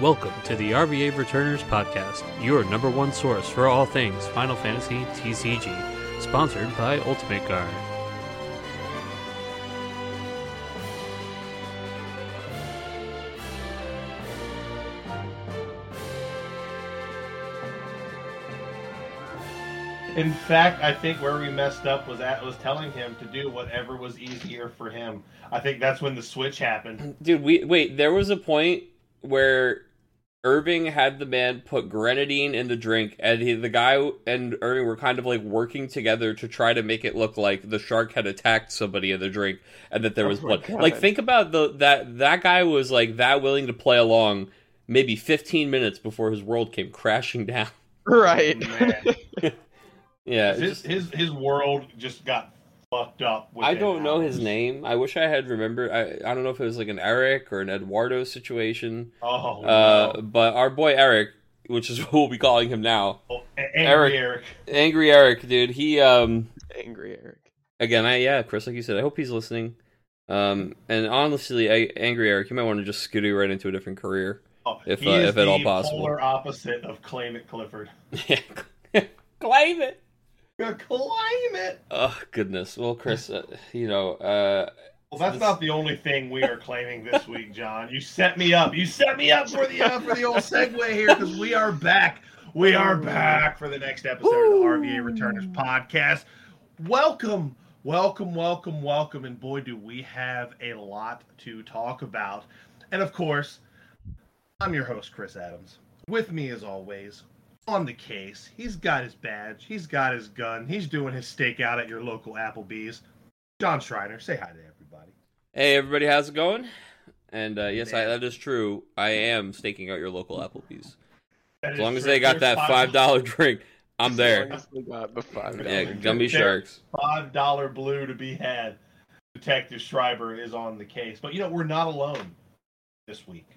Welcome to the RVA Returners Podcast, your number one source for all things Final Fantasy TCG, sponsored by Ultimate Guard. In fact, I think where we messed up was at was telling him to do whatever was easier for him. I think that's when the switch happened. Dude, we wait. There was a point where Irving had the man put grenadine in the drink, and he, the guy and Irving were kind of like working together to try to make it look like the shark had attacked somebody in the drink, and that there oh was Oh blood. God. Like, think about the that that guy was like that willing to play along, maybe 15 minutes before his world came crashing down. Right. Oh, man, Yeah, his, just- his his world just got fucked up. I don't know his name. I wish I had remembered. I I don't know if it was like an Eric or an Eduardo situation. Oh, Uh, no. but our boy Eric, which is what we'll be calling him now, Oh, a- angry Eric. Eric. Angry Eric, dude. He um Angry Eric. again, I yeah, Chris, like you said, I hope he's listening. Um, and honestly, I, Angry Eric, you might want to just skidoo right into a different career. Oh, If, he uh, is if at all possible. polar opposite of Claim It Clifford. Yeah, claim it. It. Oh goodness. Well, Chris, uh, you know, uh, Well, that's This- not the only thing we are claiming this week, John. You set me up. You set me up for the uh, for the old segue here because we are back. We are back for the next episode of the RVA Returners podcast. Welcome, welcome, welcome, welcome, and boy, do we have a lot to talk about. And of course, I'm your host, Chris Adams. With me, as always, on the case, he's got his badge, he's got his gun, he's doing his stakeout at your local Applebee's. John Schreiner, say hi to everybody. hey everybody, how's it going? And uh, yes, I, that is true. I am staking out your local Applebee's. That As is long as they got There's that five dollar drink, I'm As there. long as got the five Yeah, dollars. Gumby Sharks. Five dollar blue to be had. Detective Schreiber is on the case, but you know we're not alone this week.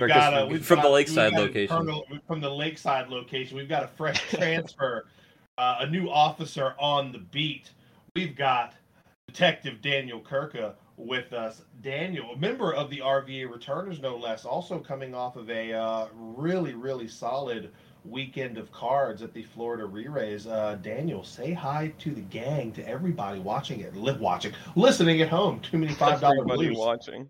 We've got a, we've from the lakeside we've got a location. colonel- from the lakeside location, we've got a fresh transfer, uh, a new officer on the beat. We've got Detective Daniel Kirka with us. Daniel, a member of the RVA Returners, no less, also coming off of a uh, really, really solid weekend of cards at the Florida Re-Raise. Uh, Daniel, say hi to the gang, to everybody watching it, live watching, listening at home. Too many five dollar Everybody blues. watching.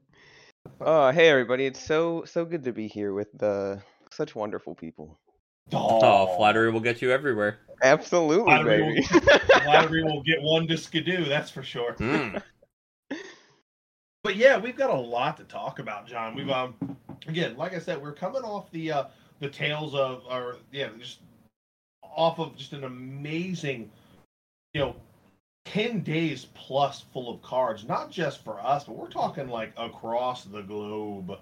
Uh, hey everybody! It's so so good to be here with the such wonderful people. Oh, flattery will get you everywhere. Absolutely, Flattery baby. Flattery will get one to skidoo, that's for sure. Mm. But yeah, we've got a lot to talk about, John. We've um again, like I said, we're coming off the uh the tales of or yeah, just off of just an amazing, you know, ten days plus full of cards, not just for us, but we're talking like across the globe.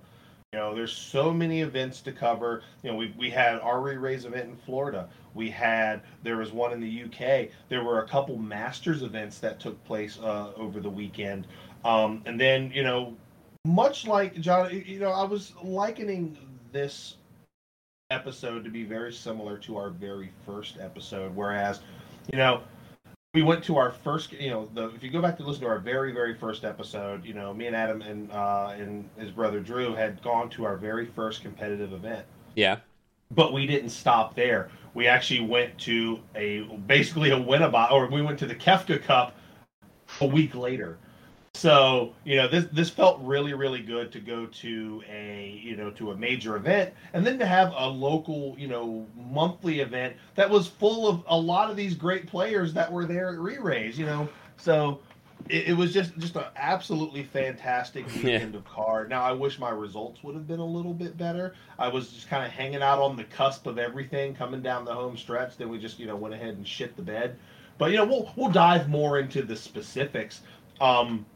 You know, there's so many events to cover. You know, we we had our re-raise event in Florida. We had there was one in the UK. There were a couple Masters events that took place uh, over the weekend. Um, and then, you know, much like John, you know, I was likening this episode to be very similar to our very first episode. Whereas, you know, we went to our first, you know, the if you go back to listen to our very very first episode, you know, me and Adam and uh, and his brother Drew had gone to our very first competitive event Yeah. but we didn't stop there. We actually went to a basically a Winnabow, or we went to the Kefka Cup a week later. So you know this this felt really really good to go to a you know to a major event and then to have a local you know monthly event that was full of a lot of these great players that were there at re-raise you know so it, it was just just an absolutely fantastic Yeah. of card. Now I wish my results would have been a little bit better. I was just kind of hanging out on the cusp of everything coming down the home stretch. Then we just you know went ahead and shit the bed. But you know we'll we'll dive more into the specifics. Um,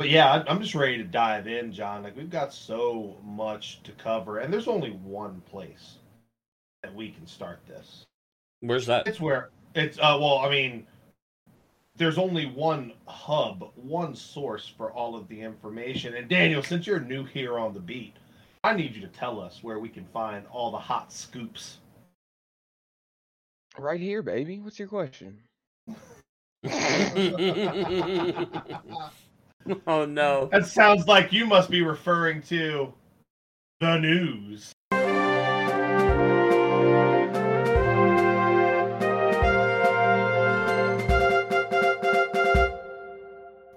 but yeah, I- I'm just ready to dive in, John. Like we've got so much to cover, and there's only one place that we can start this. Where's that? It's where it's uh well, I mean, there's only one hub, one source for all of the information. And Daniel, since you're new here on the beat, I need you to tell us where we can find all the hot scoops. right here, baby. What's your question? oh no. That sounds like you must be referring to the news.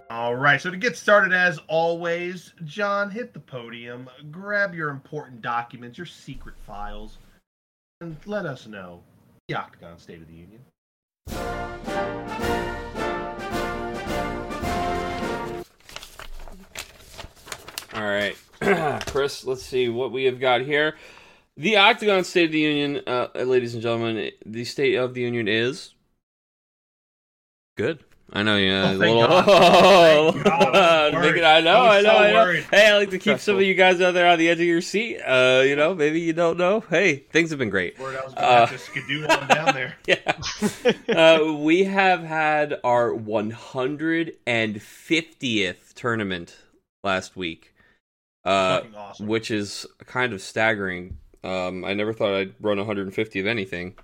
All right, so to get started, as always, John, hit the podium, grab your important documents, your secret files, and let us know the Octagon State of the Union. All right, Chris. Let's see what we have got here. The Octagon State of the Union, uh, ladies and gentlemen. The State of the Union is good. I know, yeah. Oh, little, God. Thank God. I was Make it- worried. I know, I know, so I know. worried. Hey, I like to keep some of you guys out there on the edge of your seat. Uh, you know, maybe you don't know. Hey, things have been great. Word I was going to Uh, have to skidoo on down there. Yeah. uh, we have had our 150th tournament last week, uh, awesome. which is kind of staggering. Um, I never thought I'd run 150 of anything,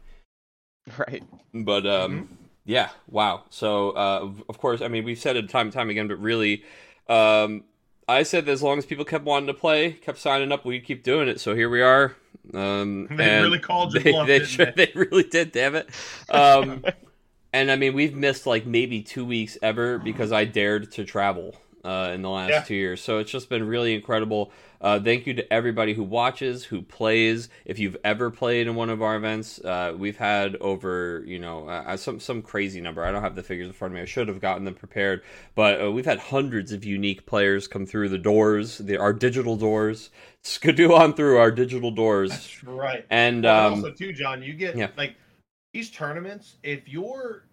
right. but um, Mm-hmm. yeah, wow. So, uh, of- of course, I mean, we've said it time and time again, but really, um, I said that as long as people kept wanting to play, kept signing up, we'd keep doing it. So here we are. Um, They and really called your they, bluff, they, didn't sure, they? they really did, damn it. Um, and I mean, we've missed like maybe two weeks ever because I dared to travel uh, in the last Yeah. two years. So it's just been really incredible. Uh, thank you to everybody who watches, who plays. If you've ever played in one of our events, uh, we've had over you know uh, some some crazy number. I don't have the figures in front of me. I should have gotten them prepared, but uh, we've had hundreds of unique players come through the doors, the, our digital doors. Skidoo on through our digital doors, That's right. and um, also, too, John, you get yeah. like these tournaments. If you're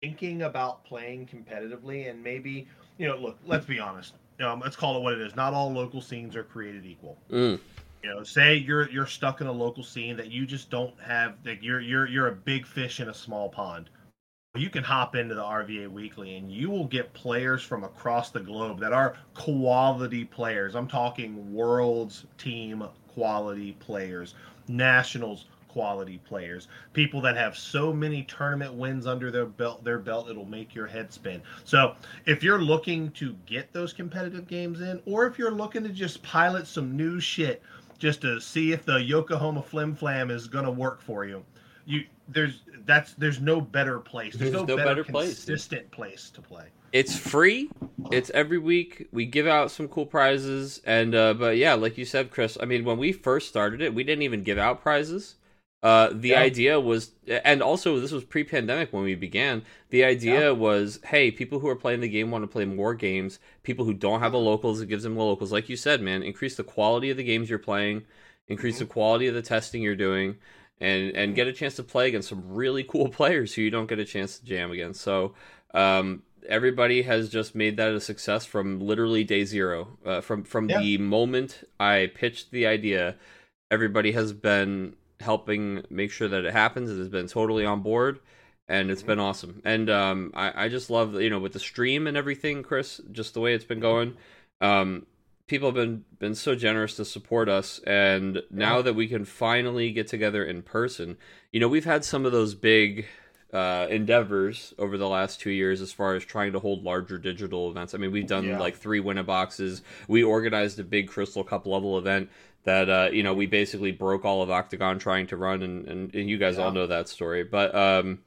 thinking about playing competitively, and maybe you know, look, let's be honest. Um, let's call it what it is. Not all local scenes are created equal. mm, You know, say you're you're stuck in a local scene that you just don't have. Like you're you're you're a big fish in a small pond. You can hop into the RVA Weekly and you will get players from across the globe that are quality players. I'm talking world's team quality players, nationals quality players, people that have so many tournament wins under their belt their belt it'll make your head spin. So, if you're looking to get those competitive games in or if you're looking to just pilot some new shit just to see if the Yokohama Flim Flam is going to work for you. You there's that's there's no better place. There's, There's no, no better, better place. consistent place to play. it's free it's every week we give out some cool prizes and uh but yeah like you said chris i mean when we first started it we didn't even give out prizes uh the Yeah. idea was and also this was pre-pandemic when we began the idea was hey people who are playing the game want to play more games. People who don't have a locals it gives them the locals. Like you said man increase the quality of the games you're playing increase the quality of the testing you're doing and and get a chance to play against some really cool players who you don't get a chance to jam against. So um, everybody has just made that a success from literally day zero. Uh, from from Yeah. the moment I pitched the idea, everybody has been helping make sure that it happens. It has been totally on board, and it's been awesome. And um, I, I just love you know with the stream and everything, Chris, just the way it's been going. Um, people have been been so generous to support us, and now that we can finally get together in person, you know we've had some of those big uh, endeavors over the last two years as far as trying to hold larger digital events. I mean, we've done Yeah. like three winner boxes. We organized a big Crystal Cup level event that uh, you know we basically broke all of Octagon trying to run, and and, and you guys all know that story. But um,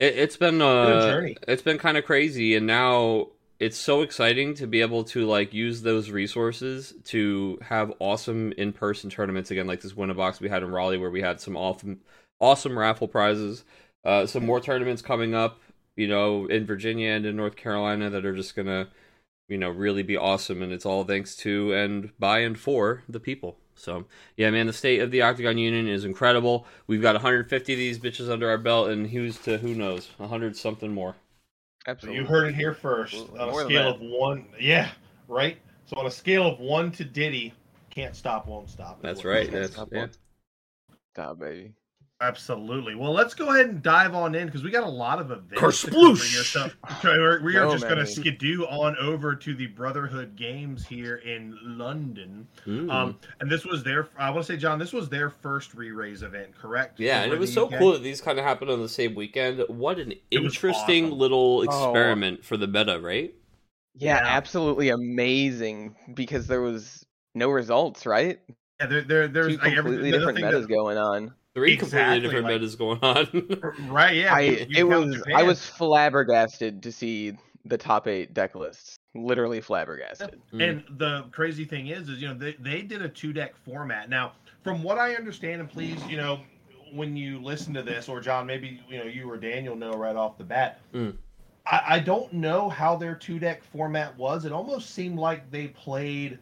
it, it's been uh, journey. it's been kind of crazy, and now it's so exciting to be able to like use those resources to have awesome in person tournaments again, like this winner box we had in Raleigh, where we had some awesome awesome raffle prizes. Uh, some more tournaments coming up, you know, in Virginia and in North Carolina that are just gonna, you know, really be awesome. And it's all thanks to and by and for the people. So yeah, man, the state of the Octagon Union is incredible. We've got 150 of these bitches under our belt, and who's to who knows, 100 something more. Absolutely. you heard it here first. More On a scale of one, yeah, right. So on a scale of one to Diddy, can't stop, won't stop. That's right. it is. That's Stop yeah. one. Stop, baby. Absolutely. Well, let's go ahead and dive on in because we got a lot of events. Kersploosh! to cover here. So we're, we are So just going to skidoo on over to the Brotherhood Games here in London. Mm. Um, and this was their, I want to say, John, this was their first re-raise event, correct? Yeah, and it was so UK? cool that these kind of happened on the same weekend. What an interesting awesome. little Oh. experiment for the meta, right? Yeah, Yeah. absolutely amazing because there was no results, right? Yeah, there, there, there's Two like, every- completely the other different metas that- going on. Three Exactly, completely different like- metas going on. Right? Yeah. I you- it you count was I was flabbergasted to see the top eight deck lists. Literally flabbergasted. Mm. And the crazy thing is, is you know they, they did a two deck format. Now, from what I understand, and please, you know, when you listen to this, or John, maybe you know you or Daniel know right off the bat. Mm. I, I don't know how their two deck format was. It almost seemed like they played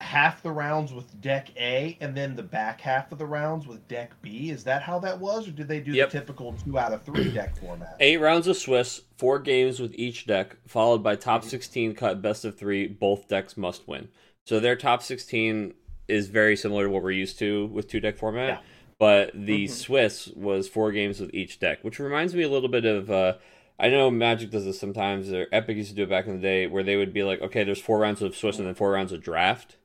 half the rounds with deck A and then the back half of the rounds with deck B. Is that how that was, or did they do Yep. the typical two out of three deck format? Eight rounds of Swiss, four games with each deck, followed by top 16 cut best of three. Both decks must win. So their top 16 is very similar to what we're used to with two deck format. Yeah. But the Mhm. Swiss was four games with each deck, which reminds me a little bit of. Uh, I know Magic does this sometimes, or Epic used to do it back in the day, where they would be like, okay, there's four rounds of Swiss and then four rounds of draft.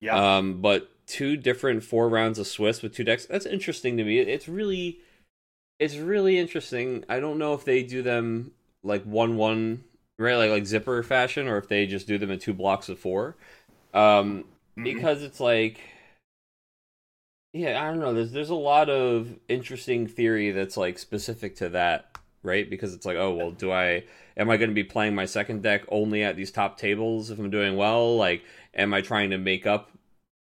Yeah. Um, but two different four rounds of Swiss with two decks. That's interesting to me. It's really, it's really interesting. I don't know if they do them like one one, right? Like like zipper fashion, or if they just do them in two blocks of four. Um, Mhm. because it's like, yeah, I don't know. There's there's a lot of interesting theory that's like specific to that, right? Because it's like, oh well, do I am I going to be playing my second deck only at these top tables if I'm doing well? Like, am I trying to make up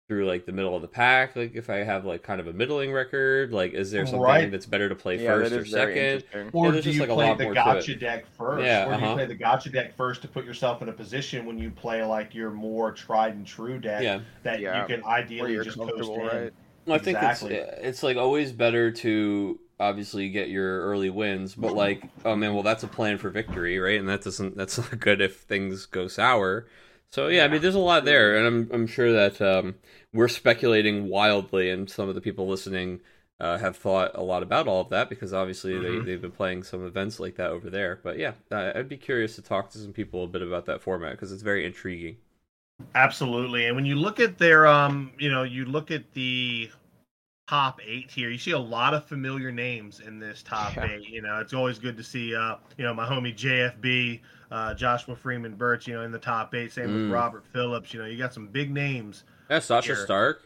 through like the middle of the pack? Like, if I have like kind of a middling record, like, is there something Right. that's better to play Yeah, first or second? Or there's do just, you like, play the more to it. gotcha deck first? Yeah, or do you uh-huh. play the gotcha deck first to put yourself in a position when you play like your more tried and true deck Yeah. that Yeah, you can ideally just coast comfortable, in? right? Well, I think Exactly. it's it's like always better to obviously get your early wins, but like, oh man, well that's a plan for victory, right? And that doesn't that's not good if things go sour. So yeah, I mean, there's a lot there, and I'm I'm sure that um, we're speculating wildly, and some of the people listening uh, have thought a lot about all of that because obviously Mhm. they they've been playing some events like that over there. But yeah, I'd be curious to talk to some people a bit about that format because it's very intriguing. Absolutely. And when you look at their um, you know, you look at the top eight here, you see a lot of familiar names in this top Yeah. eight. You know, it's always good to see uh, you know, my homie JFB, uh, Joshua Freeman Birch, you know, in the top eight. Same with Mm. Robert Phillips. You know, you got some big names. Yeah, Sasha Here. Stark,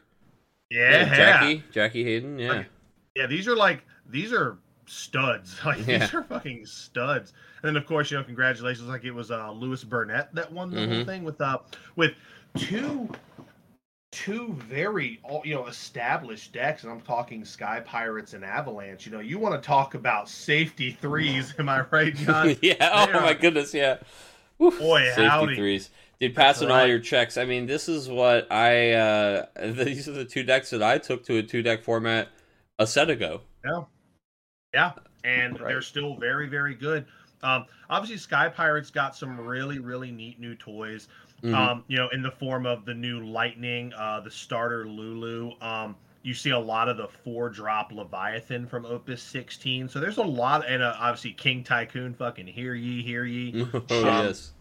Yeah, Jackie, Jackie Hayden, yeah. Like, Yeah, these are like these are studs. Like Yeah. these are fucking studs. And then of course, you know, congratulations. Like it was uh Lewis Burnett that won the whole Mhm. thing with uh with two two very you know established decks, and I'm talking Sky Pirates and Avalanche. You know, you want to talk about safety threes, am I right, John? yeah. Oh my goodness. Yeah. Woof. Boy, Safety howdy. threes. Dude, passing all your checks. I mean, this is what I. uh These are the two decks that I took to a two deck format a set ago. Yeah yeah, and Right. they're still very, very good. Um, obviously, Sky Pirates got some really, really neat new toys. Mhm. Um, you know, in the form of the new Lightning, uh, the starter Lulu. Um, you see a lot of the four drop Leviathan from Opus 16. So there's a lot, and uh, obviously King Tycoon, fucking hear ye, hear ye. oh Um, yes.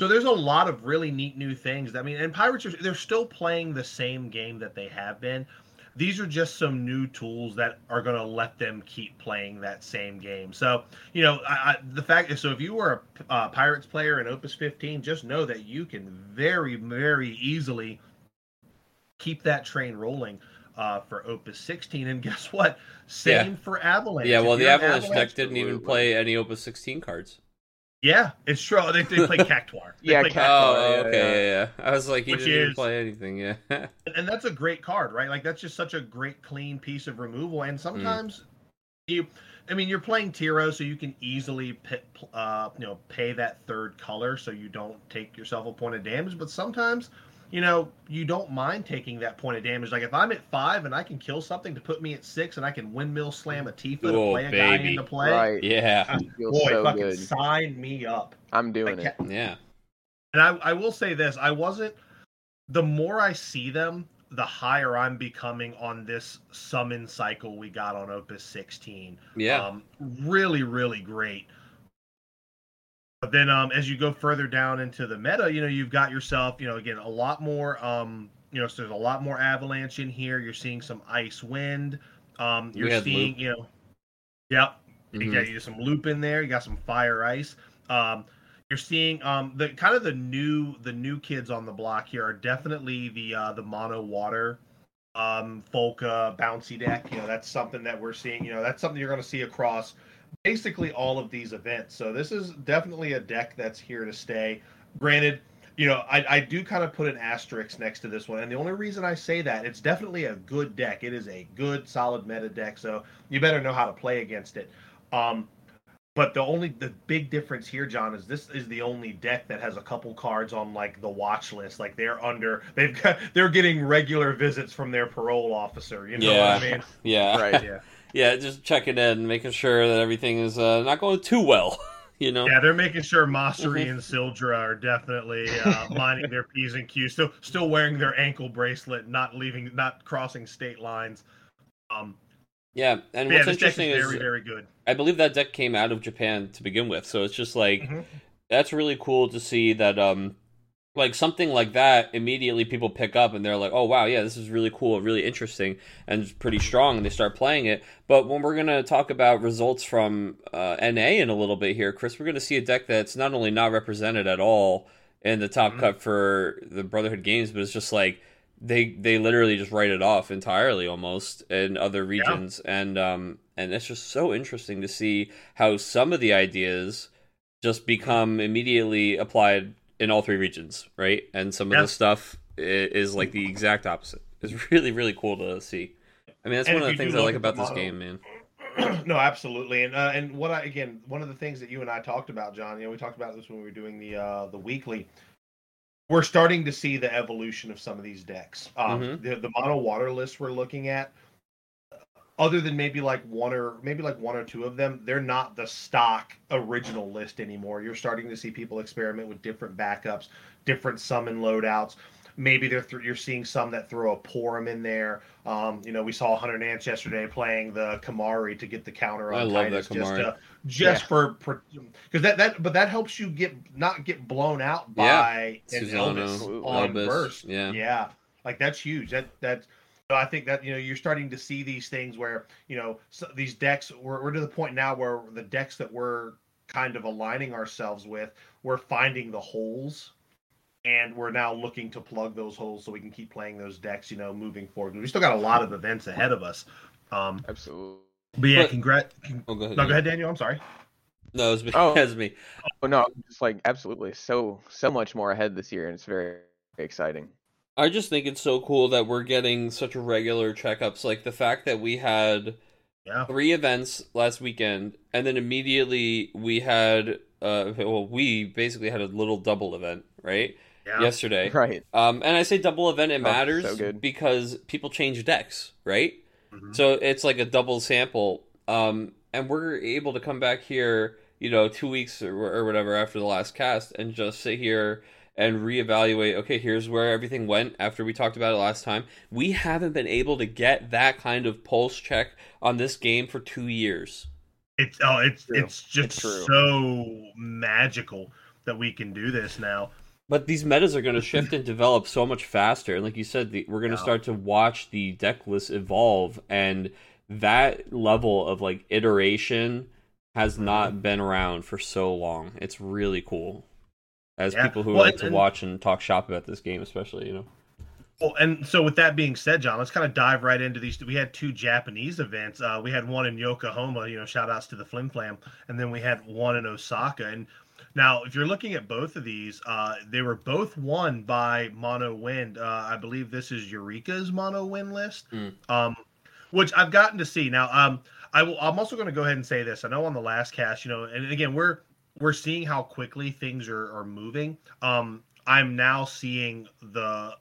So there's a lot of really neat new things. I mean, and Pirates are they're still playing the same game that they have been. These are just some new tools that are going to let them keep playing that same game. So you know, I, I, the fact is, so if you were a uh, Pirates player in Opus 15, just know that you can very, very easily keep that train rolling uh, for Opus 16. And guess what? Same for Avalanche. Yeah. Well, the you're Avalanche deck didn't even play any Opus 16 cards. Yeah, it's true. They, they play Cactuar. They Yeah, play Cactuar. Oh, yeah, okay. Yeah, yeah. I was like, he Which didn't is- play anything. Yeah. and that's a great card, right? Like that's just such a great clean piece of removal. And sometimes you, I mean, you're playing Tiro, so you can easily pay, uh, you know, pay that third color, so you don't take yourself a point of damage. But sometimes, you know, you don't mind taking that point of damage. Like if I'm at five and I can kill something to put me at six, and I can windmill slam a Tifa to Oh, play a guy baby. into play. Right. yeah. Feels Boy, so fucking good. sign me up. I'm doing Like, it. Yeah. And I, I will say this: I wasn't. The more I see them, the higher I'm becoming on this summon cycle we got on Opus 16. Yeah. Um, really, really great. But then, um, as you go further down into the meta, you know, you've got yourself, you know, again, a lot more, um, you know, so there's a lot more avalanche in here. You're seeing some ice wind. Um, you're seeing, loop. you know, yep, Mhm. you got you some loop in there. You got some fire ice. Um, You're seeing um the kind of the new the new kids on the block here are definitely the uh the mono water um Folka bouncy deck. You know, that's something that we're seeing, you know, that's something you're gonna see across basically all of these events. So this is definitely a deck that's here to stay. Granted, you know, I, I do kind of put an asterisk next to this one. And the only reason I say that, it's definitely a good deck. It is a good, solid meta deck. So you better know how to play against it. Um, but the only the big difference here, John, is this is the only deck that has a couple cards on like the watch list. Like they're under, they've got, they're getting regular visits from their parole officer. You know yeah. what I mean? Yeah. Right. Yeah. yeah, just checking in, making sure that everything is uh, not going too well. You know. Yeah, they're making sure Mastery Mhm. and Syldra are definitely uh, minding their p's and q's, still still wearing their ankle bracelet, not leaving, not crossing state lines. Um, Yeah, and yeah, what's deck interesting is is, very, very good. I believe that deck came out of Japan to begin with, so it's just like Mhm. that's really cool to see that um like something like that immediately people pick up and they're like oh wow yeah this is really cool really interesting and pretty strong and they start playing it. But when we're going to talk about results from uh, na in a little bit here chris we're going to see a deck that's not only not represented at all in the top Mhm. cut for the brotherhood games but it's just like they they literally just write it off entirely almost in other regions. And um and it's just so interesting to see how some of the ideas just become immediately applied in all three regions, right? And some of Yeah. the stuff is like the exact opposite. It's really really cool to see. I mean, that's And one of the things I like about this game, man. no, absolutely, and uh, and what I again, one of the things that you and I talked about, John. You know, we talked about this when we were doing the uh, the weekly. We're starting to see the evolution of some of these decks. Um, Mhm. the, the mono water list we're looking at, other than maybe like one or maybe like one or two of them, they're not the stock original list anymore. You're starting to see people experiment with different backups, different summon loadouts. Maybe they're th- you're seeing some that throw a Porom in there. Um, you know, we saw Hunter Nance yesterday playing the Kimahri to get the counter on I love that Titus just Kimahri. to, just Yeah. for because that that but that helps you get not get blown out Yeah. by an Susano, Elvis on Elvis, burst. yeah. yeah, like that's huge. That that so I think that you know you're starting to see these things where you know so these decks we're, we're to the point now where the decks that we're kind of aligning ourselves with we're finding the holes and we're now looking to plug those holes so we can keep playing those decks you know moving forward we still got a lot of events ahead of us um Absolutely. but yeah But- congrat Oh, go ahead. no, go ahead daniel i'm sorry No, it was me. Oh. It me. Oh no, just like absolutely so so much more ahead this year, and it's very exciting. I just think it's so cool that we're getting such regular checkups. Like the fact that we had yeah three events last weekend, and then immediately we had, uh, well, we basically had a little double event, right? yeah Yesterday. Right. Um, and I say double event, it Oh, matters so good. because people change decks, right? Mhm. So it's like a double sample. Um, and we're able to come back here, you know, two weeks or, or whatever after the last cast and just sit here and reevaluate. Okay, here's where everything went after we talked about it last time. We haven't been able to get that kind of pulse check on this game for two years. It's oh, it's True. it's just It's so magical that we can do this now. But these metas are going to shift and develop so much faster. And like you said, the, we're going to Yeah. start to watch the deck list evolve. And that level of like iteration has Mm-hmm. not been around for so long. It's really cool. As Yeah. people who Well, like and- to watch and talk shop about this game, especially, you know. Well, and so with that being said, John, let's kind of dive right into these. We had two Japanese events. Uh, we had one in Yokohama, you know, shout outs to the Flim Flam, and then we had one in Osaka. And now, if you're looking at both of these, uh, they were both won by Mono Wind. Uh, I believe this is Eureka's Mono Wind list, Mm. um, which I've gotten to see. Now, um, I will. I'm also going to go ahead and say this. I know on the last cast, you know, and again, we're we're seeing how quickly things are are moving. Um, I'm now seeing the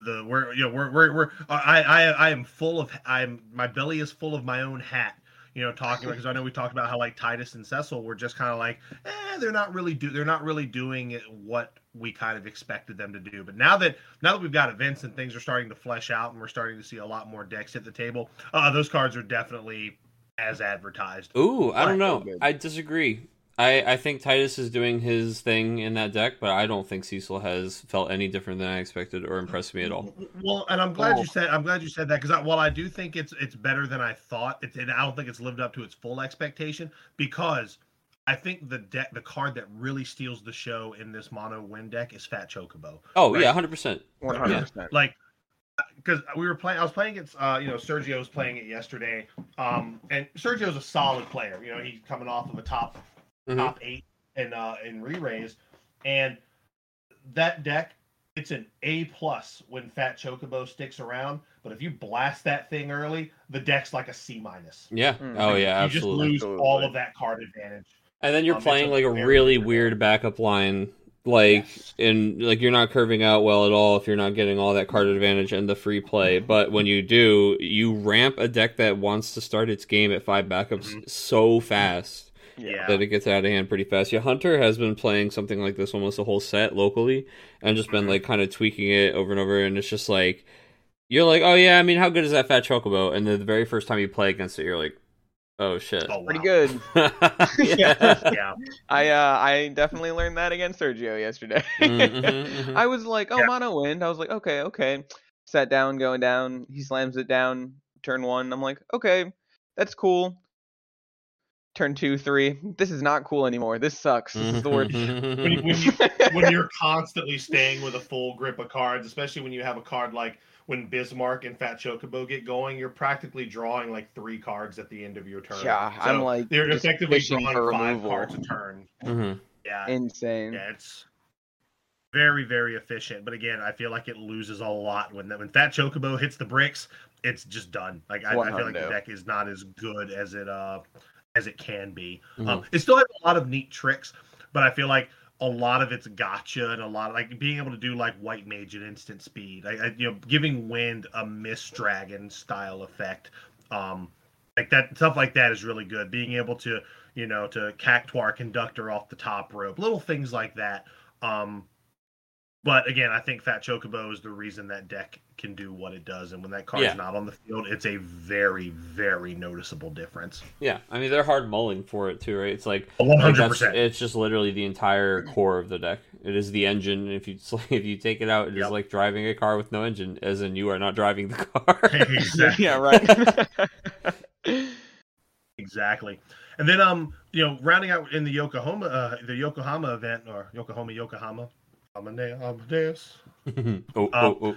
the we're you know we're we're, we're I, I I am full of I'm my belly is full of my own hat. You know, talking because I know we talked about how like Titus and Cecil were just kind of like, eh, they're not really do they're not really doing what we kind of expected them to do. But now that now that we've got events and things are starting to flesh out and we're starting to see a lot more decks hit the table, uh, those cards are definitely as advertised. Ooh, I don't know. I disagree. I, I think Titus is doing his thing in that deck, but I don't think Cecil has felt any different than I expected or impressed me at all. Well, and I'm glad Oh. you said I'm glad you said that because while I do think it's it's better than I thought, it's and I don't think it's lived up to its full expectation because I think the deck, the card that really steals the show in this mono wind deck is Fat Chocobo. Oh Right. yeah, hundred percent. One hundred percent. Like, because we were playing, I was playing against, uh, you know, Sergio was playing it yesterday, um, and Sergio's a solid player. You know, he's coming off of a top Mhm. top eight in uh in re-raise, and that deck. It's an A plus when Fat Chocobo sticks around, but if you blast that thing early, the deck's like a C minus. Yeah. Mm. Oh yeah, you absolutely. just lose all of that card advantage. And then you're Um, playing a like a really weird weird backup line, like Yes. and like you're not curving out well at all if you're not getting all that card advantage and the free play. But when you do, you ramp a deck that wants to start its game at five backups Mhm. so fast Yeah. that it gets out of hand pretty fast. Yeah, Hunter has been playing something like this almost a whole set locally, and just been Mhm. like kind of tweaking it over and over, and it's just like. You're like, oh yeah, I mean, how good is that Fat Chocobo? And then the very first time you play against it, you're like, oh shit. Oh, Pretty good. yeah. Yeah. I uh I definitely learned that against Sergio yesterday. Mhm, mhm. I was like, oh, Yeah. mono wind. I was like, okay, okay. Sat down, going down. He slams it down. Turn one. I'm like, okay, that's cool. Turn two, three. This is not cool anymore. This sucks. This is the worst. When, you- when you when you're constantly staying with a full grip of cards, especially when you have a card like when Bismarck and Fat Chocobo get going, you're practically drawing like three cards at the end of your turn. Yeah, I'm like they're effectively drawing five removal. cards a turn. Mhm. Yeah, Insane. yeah, it's very very efficient. But again, I feel like it loses a lot when that when Fat Chocobo hits the bricks. It's just done. Like I, I feel like the deck is not as good as it uh as it can be. Mhm. Um, it still has a lot of neat tricks, but I feel like a lot of it's gotcha and a lot of like being able to do like white mage at instant speed. I, I, you know, giving wind a mist dragon style effect. Um, like that stuff like that is really good. Being able to you know to cactuar conductor off the top rope, little things like that. Um, but again, I think Fat Chocobo is the reason that deck can do what it does, and when that card's Yeah. not on the field, it's a very, very noticeable difference. Yeah, I mean they're hard mulling for it too, right? It's like One hundred that's- percent. It's just literally the entire core of the deck. It is the engine. If you if you take it out, it is Yep. like driving a car with no engine, as in you are not driving the car. Exactly. yeah, right. Exactly. And then um, you know, rounding out in the Yokohama uh the Yokohama event or Yokohama Yokohama Amadeus Amadeus oh, oh, oh.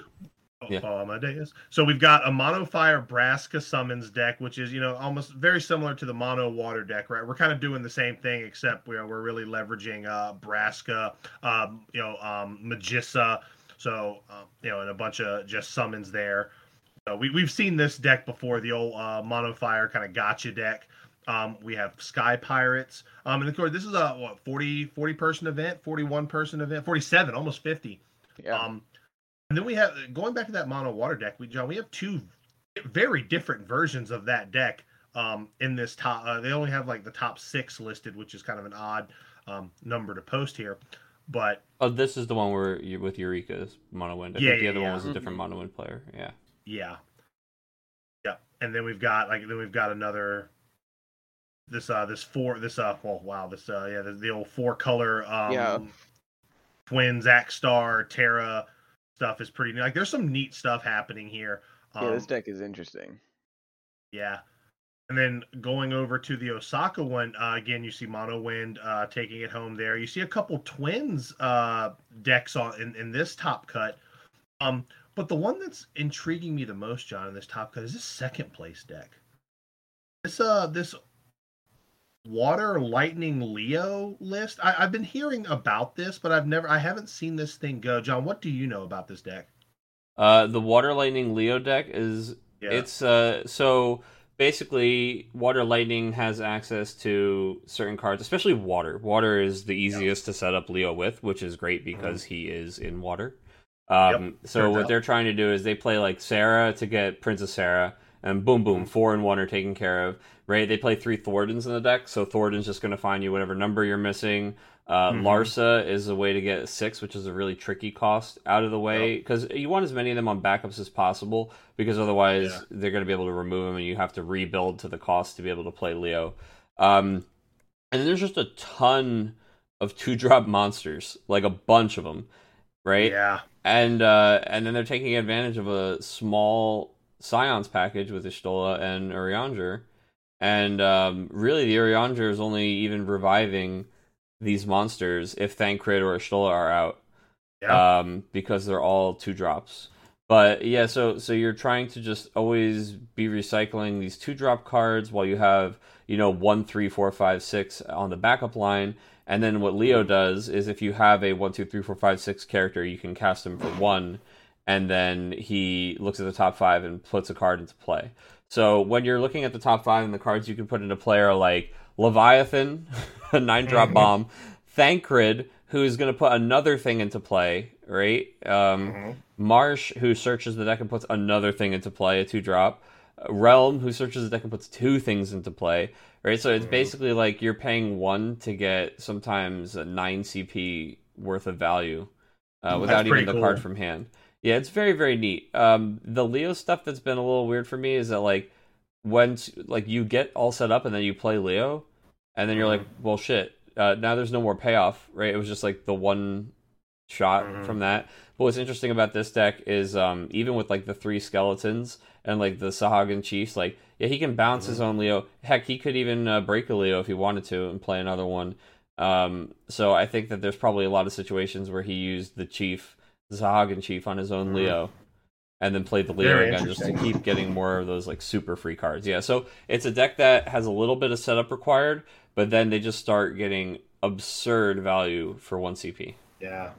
Yeah. Amadeus. So we've got a mono fire Braska summons deck, which is, you know, almost very similar to the mono water deck, right? We're kind of doing the same thing, except we're we're really leveraging uh Braska, um, you know, um Magissa, so um, you know, and a bunch of just summons there. So we, we've seen this deck before, the old uh, mono fire kind of gotcha deck. Um, we have Sky Pirates. Um, and of course, this is a what 40, 40 person event, 41 person event, 47, almost 50. yeah. Um, and then we have going back to that mono water deck. We John, we have two very different versions of that deck. Um, in this top, uh, they only have like the top six listed, which is kind of an odd um, number to post here. But Oh, this is the one where you with Eureka's mono wind. I Yeah, think the yeah, other yeah. one was a different Mhm. mono wind player. Yeah. yeah, yeah. And then we've got like then we've got another this uh this four this uh well wow this uh yeah the, the old four color um Yeah. twins Axstar Terra stuff is pretty like there's some neat stuff happening here. yeah, this Um, deck is interesting. Yeah. And then going over to the Osaka one, uh, again, you see Mono Wind uh, taking it home there. You see a couple twins uh, decks on in, in this top cut. Um, but the one that's intriguing me the most, John, in this top cut is this second place deck. This uh this Water Lightning Leo list. I, I've been hearing about this, but I've never I haven't seen this thing go. John, what do you know about this deck? Uh, the Water Lightning Leo deck is Yeah. it's uh so basically Water Lightning has access to certain cards, especially Water. Water is the easiest to set up Leo with, which is great because he is in water. Um, so turns what out. they're trying to do is they play like Sarah to get Princess Sarah, and boom, boom, Mm-hmm. four and one are taken care of. Right? They play three Thordens in the deck, so Thorden's just going to find you whatever number you're missing. Uh, Mhm. Larsa is a way to get six, which is a really tricky cost out of the way because you want as many of them on backups as possible because otherwise Yeah. they're going to be able to remove them and you have to rebuild to the cost to be able to play Leo. Um, and then there's just a ton of two drop monsters, like a bunch of them, right? Yeah. and uh, and then they're taking advantage of a small Scions package with Y'shtola and Urianger, and um, really the Urianger is only even reviving these monsters if Thancred or Stola are out, Yeah. um, because they're all two drops. But yeah, so so you're trying to just always be recycling these two drop cards while you have you know one, three, four, five, six on the backup line. And then what Leo does is if you have a one, two, three, four, five, six character, you can cast him for one, and then he looks at the top five and puts a card into play. So when you're looking at the top five and the cards you can put into play are like Leviathan, a nine drop Mhm. bomb, Thancred, who's going to put another thing into play, right? Um, Mhm. Marsh, who searches the deck and puts another thing into play, a two drop. Realm, who searches the deck and puts two things into play, right? So it's Mhm. basically like you're paying one to get sometimes a nine CP worth of value uh, That's without even the card from hand. Yeah, it's very very neat. Um, the Leo stuff that's been a little weird for me is that like when like you get all set up and then you play Leo, and then you're like, Mhm. well, shit. Uh, now there's no more payoff, right? It was just like the one shot Mhm. from that. But what's interesting about this deck is um, even with like the three skeletons and like the Sahagin Chiefs, like yeah, he can bounce his own Leo. Heck, he could even uh, break a Leo if he wanted to and play another one. Um, so I think that there's probably a lot of situations where he used the Chief, the Sahagin Chief, on his own Mhm. Leo. And then played the Leo Very again just to interesting. keep getting more of those like super free cards. Yeah, so it's a deck that has a little bit of setup required, but then they just start getting absurd value for one CP. Yeah,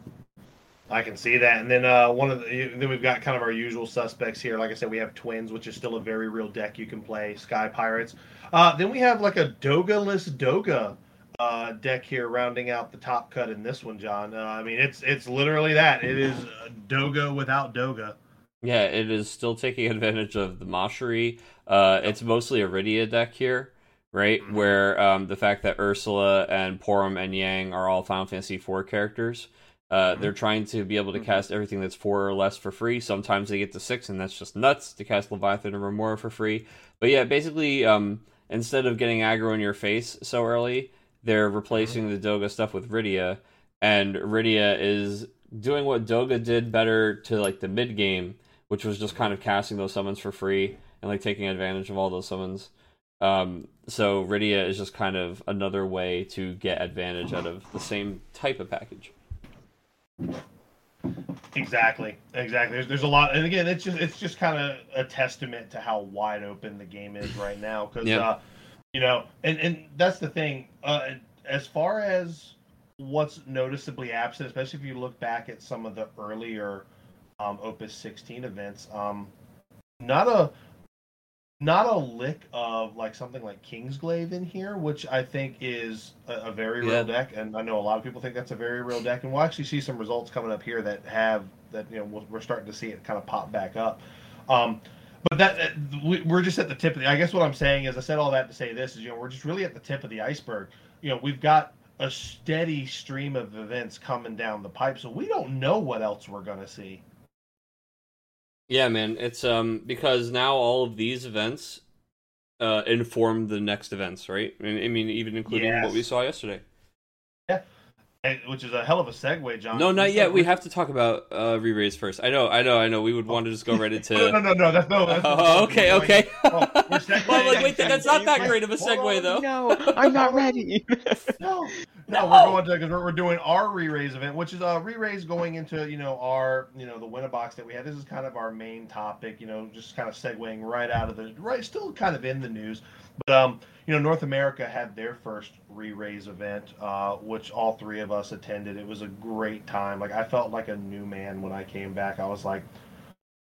I can see that. And then uh, one of the then we've got kind of our usual suspects here. Like I said, we have Twins, which is still a very real deck you can play. Sky Pirates. Uh, then we have like a Doga-less Doga uh, deck here, rounding out the top cut in this one, John. Uh, I mean, it's it's literally that. It is uh, Doga without Doga. Yeah, it is still taking advantage of the Moshery. Uh, it's mostly a Rydia deck here, right? Mhm. Where um, the fact that Ursula and Porom and Yang are all Final Fantasy IV characters. Uh, Mhm. They're trying to be able to Mhm. cast everything that's four or less for free. Sometimes they get to six, and that's just nuts to cast Leviathan and Remora for free. But yeah, basically, um, instead of getting aggro in your face so early, they're replacing the Doga stuff with Rydia, and Rydia is doing what Doga did better to like the mid game, which was just kind of casting those summons for free and like taking advantage of all those summons. Um, so Rydia is just kind of another way to get advantage out of the same type of package. Exactly, exactly. There's, there's a lot, and again, it's just it's just kind of a testament to how wide open the game is right now. Because Yeah. uh, you know, and and that's the thing. Uh, as far as what's noticeably absent, especially if you look back at some of the earlier um, Opus 16 events, um, not a not a lick of like something like Kingsglaive in here, which I think is a, a very Yeah. real deck, and I know a lot of people think that's a very real deck, and we'll actually see some results coming up here that have that you know we're- we're starting to see it kind of pop back up. Um, but that, that we, we're just at the tip of the. I guess what I'm saying is I said all that to say this is you know we're just really at the tip of the iceberg. You know we've got a steady stream of events coming down the pipe, so we don't know what else we're gonna see. Yeah, man, it's um because now all of these events uh inform the next events, right? I mean, even including what we saw yesterday. And- Which is a hell of a segue, John. No, not yet. We have to talk about uh re-raise first. I know, I know, I know. We would want to just go right into. No, no, no, no. That's no. That's Oh, okay, okay. Oh, we're segueing- well, like, wait, that's not that great of a segue, though. no, I'm not ready. No, no, No. we're going to because we're, we're doing our re-raise event, which is a re-raise going into you know our you know the winner box that we had. This is kind of our main topic, you know, just kind of segueing right out of the right, still kind of in the news, but um, you know, North America had their first re-raise event, uh, which all three of us attended. It was a great time. Like I felt like a new man when I came back. I was like,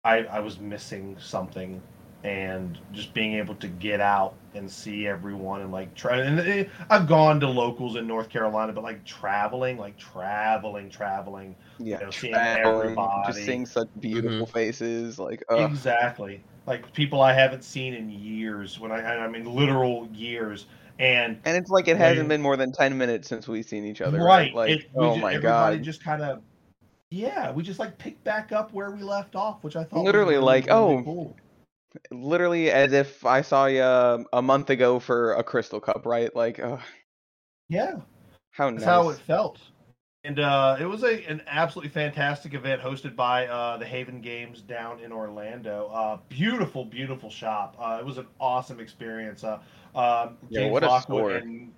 I I was missing something and just being able to get out and see everyone and like try and eh, I've gone to locals in North Carolina, but like traveling, like traveling, traveling. yeah, know, seeing traveling, everybody. just seeing such beautiful Mm-hmm. faces, like ugh. Exactly. Like people I haven't seen in years. When I I mean literal years. And and it's like it hasn't you- been more than ten minutes since we've seen each other, right, right? Like, it, oh ju- my everybody god, just kind of yeah, we just like picked back up where we left off, which I thought was Literally, really, like, really oh, cool. Literally as if I saw you um, a month ago for a Crystal Cup, right? Like, ugh, yeah, how that's nice. how it felt. And uh, it was a an absolutely fantastic event hosted by uh, the Haven Games down in Orlando. Uh, beautiful, beautiful shop. Uh, it was an awesome experience. Uh, um, Yeah, James what a Lockwood score. and,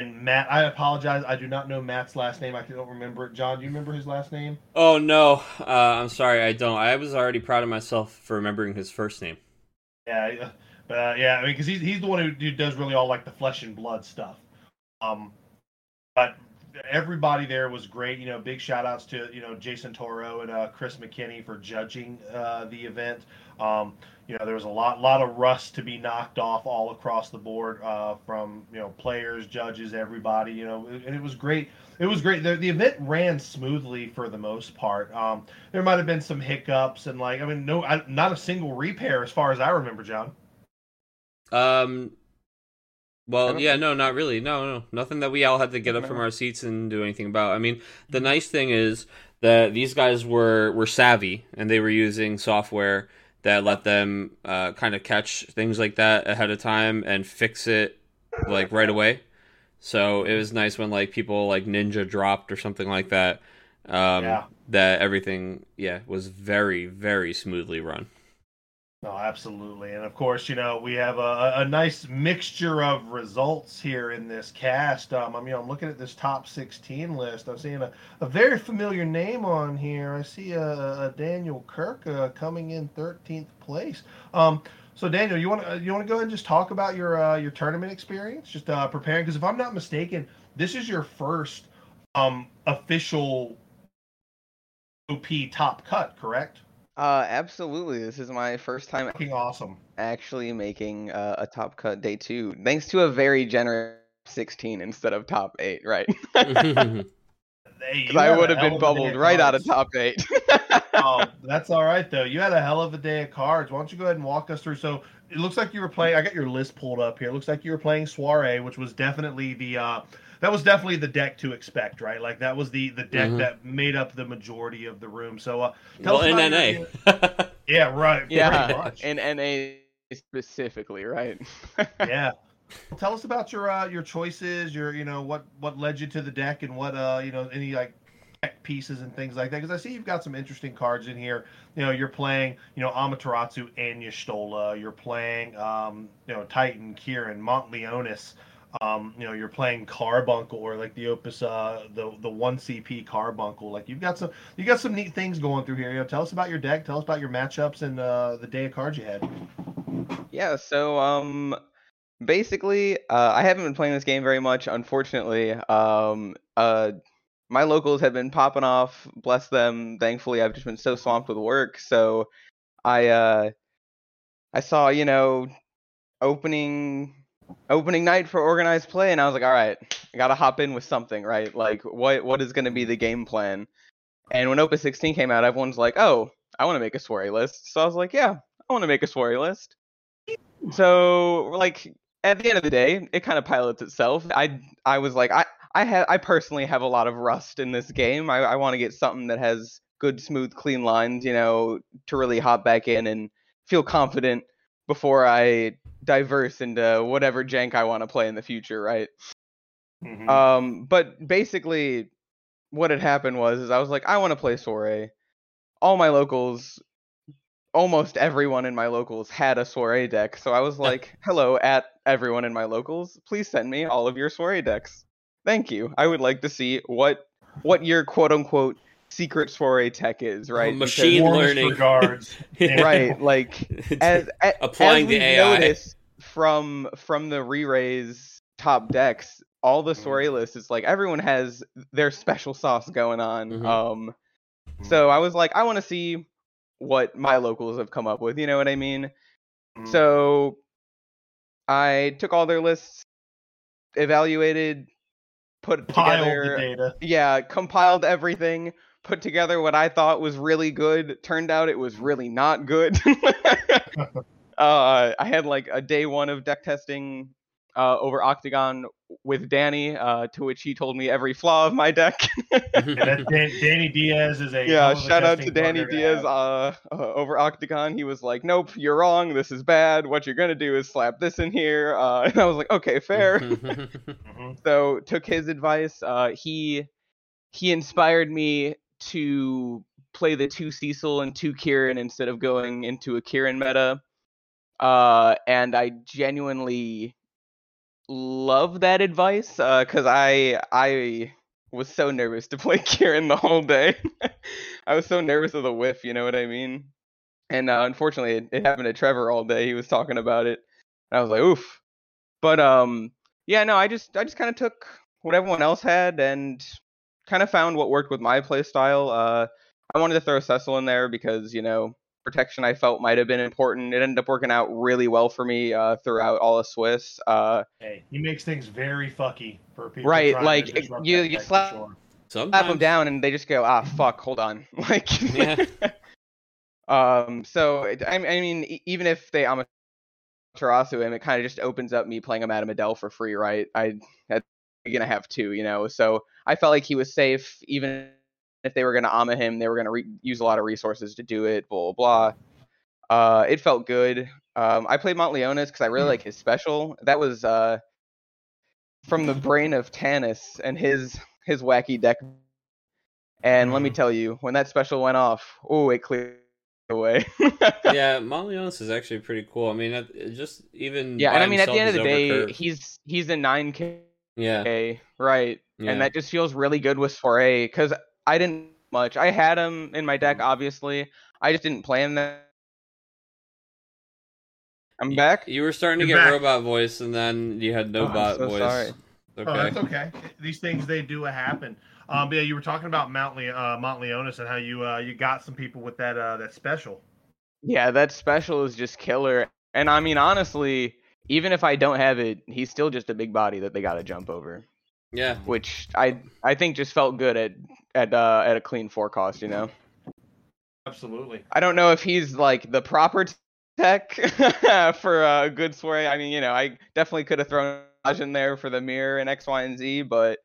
and Matt. I apologize. I do not know Matt's last name. I don't remember it. John, do you remember his last name? Oh no, uh, I'm sorry, I don't. I was already proud of myself for remembering his first name. Yeah, uh, uh, yeah. I mean, because he's he's the one who, who does really all like the flesh and blood stuff. Um, but everybody there was great. You know, big shout outs to you know Jason Toro and uh, Chris McKinney for judging uh, the event. Um, you know, there was a lot lot of rust to be knocked off all across the board uh, from you know players, judges, everybody. You know, and it was great. It was great. The, the event ran smoothly for the most part. Um, there might have been some hiccups and like I mean, no, I, not a single repair as far as I remember, John. Um. Well, yeah, no, not really. No, no, nothing that we all had to get up from our seats and do anything about. I mean, the nice thing is that these guys were were savvy and they were using software that let them uh, kind of catch things like that ahead of time and fix it like right away. So it was nice when like people like Ninja dropped or something like that. Um, Yeah. That everything, yeah, was very very smoothly run. No, absolutely. And of course, you know, we have a, a nice mixture of results here in this cast. Um, I mean, I'm looking at this top 16 list. I'm seeing a, a very familiar name on here. I see a, a Daniel Kirk uh, coming in 13th place. Um, so Daniel, you want to you want to go ahead and just talk about your uh, your tournament experience, just uh, preparing? Because if I'm not mistaken, this is your first um, official OP top cut, correct? Uh, absolutely. This is my first time Fucking awesome. actually making uh, a top cut day two, thanks to a very generous 16 instead of top eight, right? Because you I would have been of a day bubbled right out of top eight. oh, that's all right though. You had a hell of a day of cards. Why don't you go ahead and walk us through? So it looks like you were playing. I got your list pulled up here. It looks like you were playing Soiree, which was definitely the uh, that was definitely the deck to expect, right? Like that was the the deck Mhm. that made up the majority of the room. So uh, tell well, us in NA. yeah, right. yeah, much. in NA specifically, right? yeah. Tell us about your uh, your choices. Your you know what what led you to the deck and what uh you know any like tech pieces and things like that. Because I see you've got some interesting cards in here. You know you're playing you know Amaterasu and Y'shtola. You're playing um you know Titan, Kieran, Montleonis. Um, you know you're playing Carbuncle or like the Opus uh the the one CP Carbuncle. Like you've got some you got some neat things going through here. You know tell us about your deck. Tell us about your matchups and uh, the day of cards you had. Yeah, so um basically uh I haven't been playing this game very much unfortunately. Um uh my locals have been popping off, bless them. Thankfully I've just been so swamped with work, so I uh I saw, you know, opening opening night for organized play and I was like, all right, I got to hop in with something, right? Like what what is to be the game plan? And when Opus 16 came out, everyone's like, "Oh, I want to make a soiree list." So I was like, "Yeah, I want to make a soiree list." So like at the end of the day, it kind of pilots itself. I I was like I I have I personally have a lot of rust in this game. I I want to get something that has good smooth clean lines, you know, to really hop back in and feel confident before I diverse into whatever jank I want to play in the future, right? Mhm. Um, but basically, what had happened was, is I was like, I want to play soiree. All my locals, almost everyone in my locals had a soiree deck, so I was like, hello at everyone in my locals, please send me all of your soiree decks. Thank you. I would like to see what what your quote unquote secret soiree tech is, right? Because- machine learning. regards. Yeah. right? Like as, as Applying as the we've AI. noticed from from the re-raise top decks, all the soiree lists, it's like everyone has their special sauce going on. Mhm. Um, so I was like, I want to see what my locals have come up with. You know what I mean? Mhm. So I took all their lists, evaluated, put Piled together the data. yeah, compiled everything, put together what I thought was really good. Turned out it was really not good. uh, I had like a day one of deck testing uh, over Octagon with Danny, uh, to which he told me every flaw of my deck. Yeah, Dan- Danny Diaz is a yeah, shout out to Danny Diaz uh, uh, over Octagon. He was like, "Nope, you're wrong. This is bad. What you're gonna do is slap this in here." Uh, and I was like, "Okay, fair." Mhm. so took his advice. Uh, he he inspired me to play the two Cecil and two Kieran instead of going into a Kieran meta. Uh, and I genuinely love that advice because I I was so nervous to play Kieran the whole day. I was so nervous of the whiff, you know what I mean? And uh, unfortunately, it, it happened to Trevor all day. He was talking about it. And I was like, oof. But um, yeah, no, I just I just kind of took what everyone else had and kind of found what worked with my play style. Uh, I wanted to throw Cecil in there because you know protection I felt might have been important. It ended up working out really well for me uh, throughout all of Swiss. Uh, Hey, he makes things very fucky for people. Right, like, to you- you slap- sure. Slap them down and they just go, ah, fuck, hold on. Like, Yeah. um, so it- I, I mean, e- even if they Amaterasu him, it kind of just opens up me playing a Madame Adele for free, right? I that's gonna have two, you know. So I felt like he was safe, even if they were gonna Ama him, they were gonna re- use a lot of resources to do it. Blah blah. blah. Uh, it felt good. Um, I played Montleonis because I really like his special. That was uh, from the brain of Tanis and his his wacky deck. And let me Mhm. tell you, when that special went off, oh, it cleared away. yeah, Montleonis is actually pretty cool. I mean, just even Yeah, and I mean, at the end of the day, overcurved. he's he's a nine K, yeah, right? yeah. And that just feels really good with Soiree because I didn't much. I had him in my deck, obviously. I just didn't plan that. I'm back. You were starting to You're get back. robot voice, and then you had no Oh, I'm bot so voice. sorry. Okay. Oh, that's okay. These things they do happen. Um, but yeah, you were talking about Mount Le- uh, Montleonis and how you uh, you got some people with that uh, that special. Yeah, that special is just killer. And I mean, honestly, even if I don't have it, he's still just a big body that they got to jump over, yeah. which I I think just felt good at at uh, at a clean four cost. You know, Absolutely. I don't know if he's like the proper tech for a good soiree. I mean, you know, I definitely could have thrown Raj in there for the mirror and X, Y, and Z, but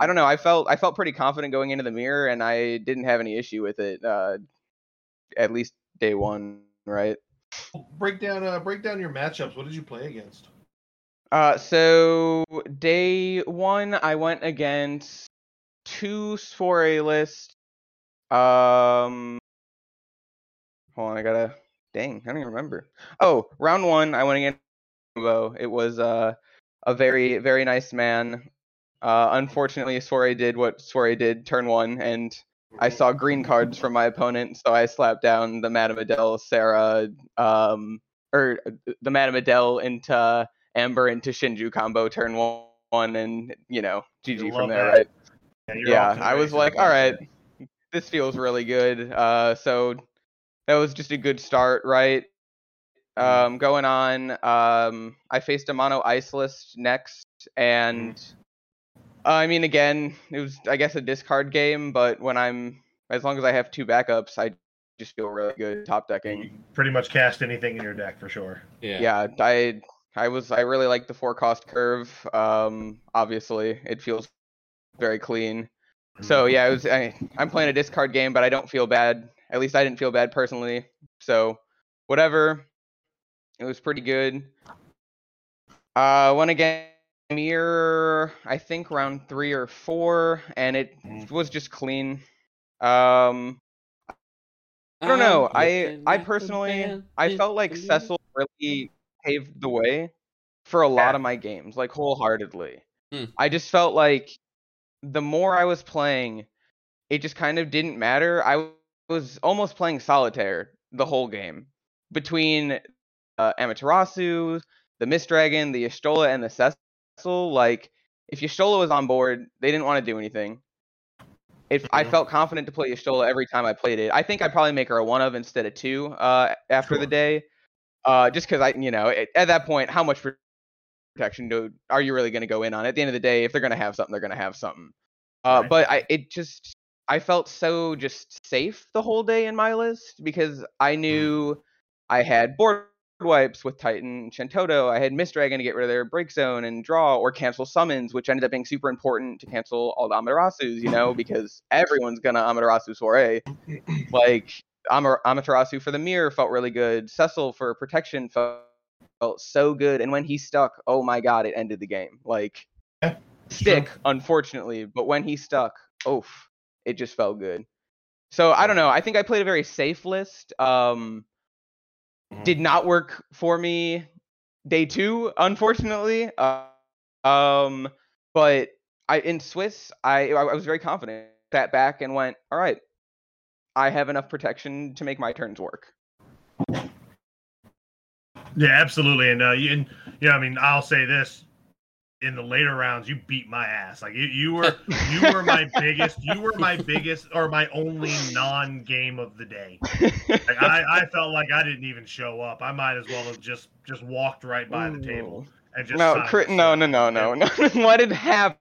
I don't know. I felt I felt pretty confident going into the mirror, and I didn't have any issue with it. Uh, at least day one, right? break down uh, break down your matchups. What did you play against? Uh, so day one, I went against two soiree lists. Um, hold on, I gotta. Dang, I don't even remember. Oh, round one, I went against Bo. It was uh, a very very nice man. Uh, unfortunately, soiree did what soiree did turn one, and I saw green cards from my opponent, so I slapped down the Madame Adele, Sarah, um, or uh, the Madame Adele into Amber into Shinju combo turn one, one and you know GG love from there, that. right? Yeah, Yeah, off to the I was like, with all that. right, this feels really good. Uh, so that was just a good start, right? Um, going on, um, I faced a mono ice list next, and uh, I mean, again, it was I guess a discard game, but when I'm as long as I have two backups, I just feel really good top decking. can pretty much cast anything in your deck for sure. Yeah. Yeah, I I was I really like the four cost curve. Um, obviously, it feels very clean. So yeah, it was. I, I'm playing a discard game, but I don't feel bad. At least I didn't feel bad personally. So whatever. It was pretty good. Uh, went again mirror. I think round three or four, and it Mm. was just clean. Um, I don't know. I I personally I felt like Cecil really paved the way for a lot Yeah. of my games, like wholeheartedly. Hmm. I just felt like the more I was playing, it just kind of didn't matter. I was almost playing solitaire the whole game between uh, Amaterasu, the Mist Dragon, the Y'shtola, and the Cecil. Like, if Y'shtola was on board, they didn't want to do anything. If I Mhm. felt confident to play Y'shtola every time I played it, I think I'd probably make her a one of instead of two uh, after the day. Uh, just because I, you know, it, at that point, how much protection do are you really going to go in on? At the end of the day, if they're going to have something, they're going to have something. Uh, Right. But I, it just, I felt so just safe the whole day in my list because I knew I had board wipes with Titan Shantotto. I had Mist Dragon to get rid of their break zone and draw or cancel summons, which ended up being super important to cancel all the Amaterasus, you know, because everyone's gonna Amaterasu soiree. Like Ama- Amaterasu for the mirror felt really good. Cecil for protection felt, felt so good. And when he stuck, oh my god, it ended the game. Like Yeah, stick, unfortunately, but when he stuck, oof, it just felt good. So I don't know. I think I played a very safe list. Um, Mhm. did not work for me day two, unfortunately. Uh, um, but I in Swiss, I I was very confident. Sat back and went, all right, I have enough protection to make my turns work. Yeah, absolutely. And uh, you, and, you know, I mean, I'll say this: in the later rounds, you beat my ass. Like you, you were, you were my biggest, you were my biggest, or my only non-game of the day. Like, I, I felt like I didn't even show up. I might as well have just, just walked right by the table and just. No, cri- no, no, no, no, no. what had happened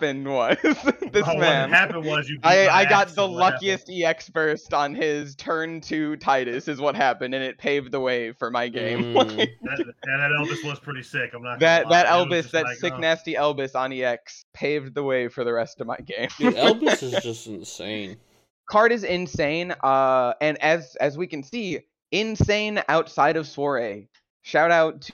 was this Oh, man. What happened was you. beat I, I got the is what happened. luckiest EX burst on his turn to Tidus is what happened, and it paved the way for my game. Mm. Like, That, yeah, that Elvis was pretty sick. I'm not. that that lie. Elvis, that like, sick oh. nasty Elvis on EX paved the way for the rest of my game. Dude, Elvis is just insane. Card is insane, uh, and as as we can see, insane outside of Soiree. Shout out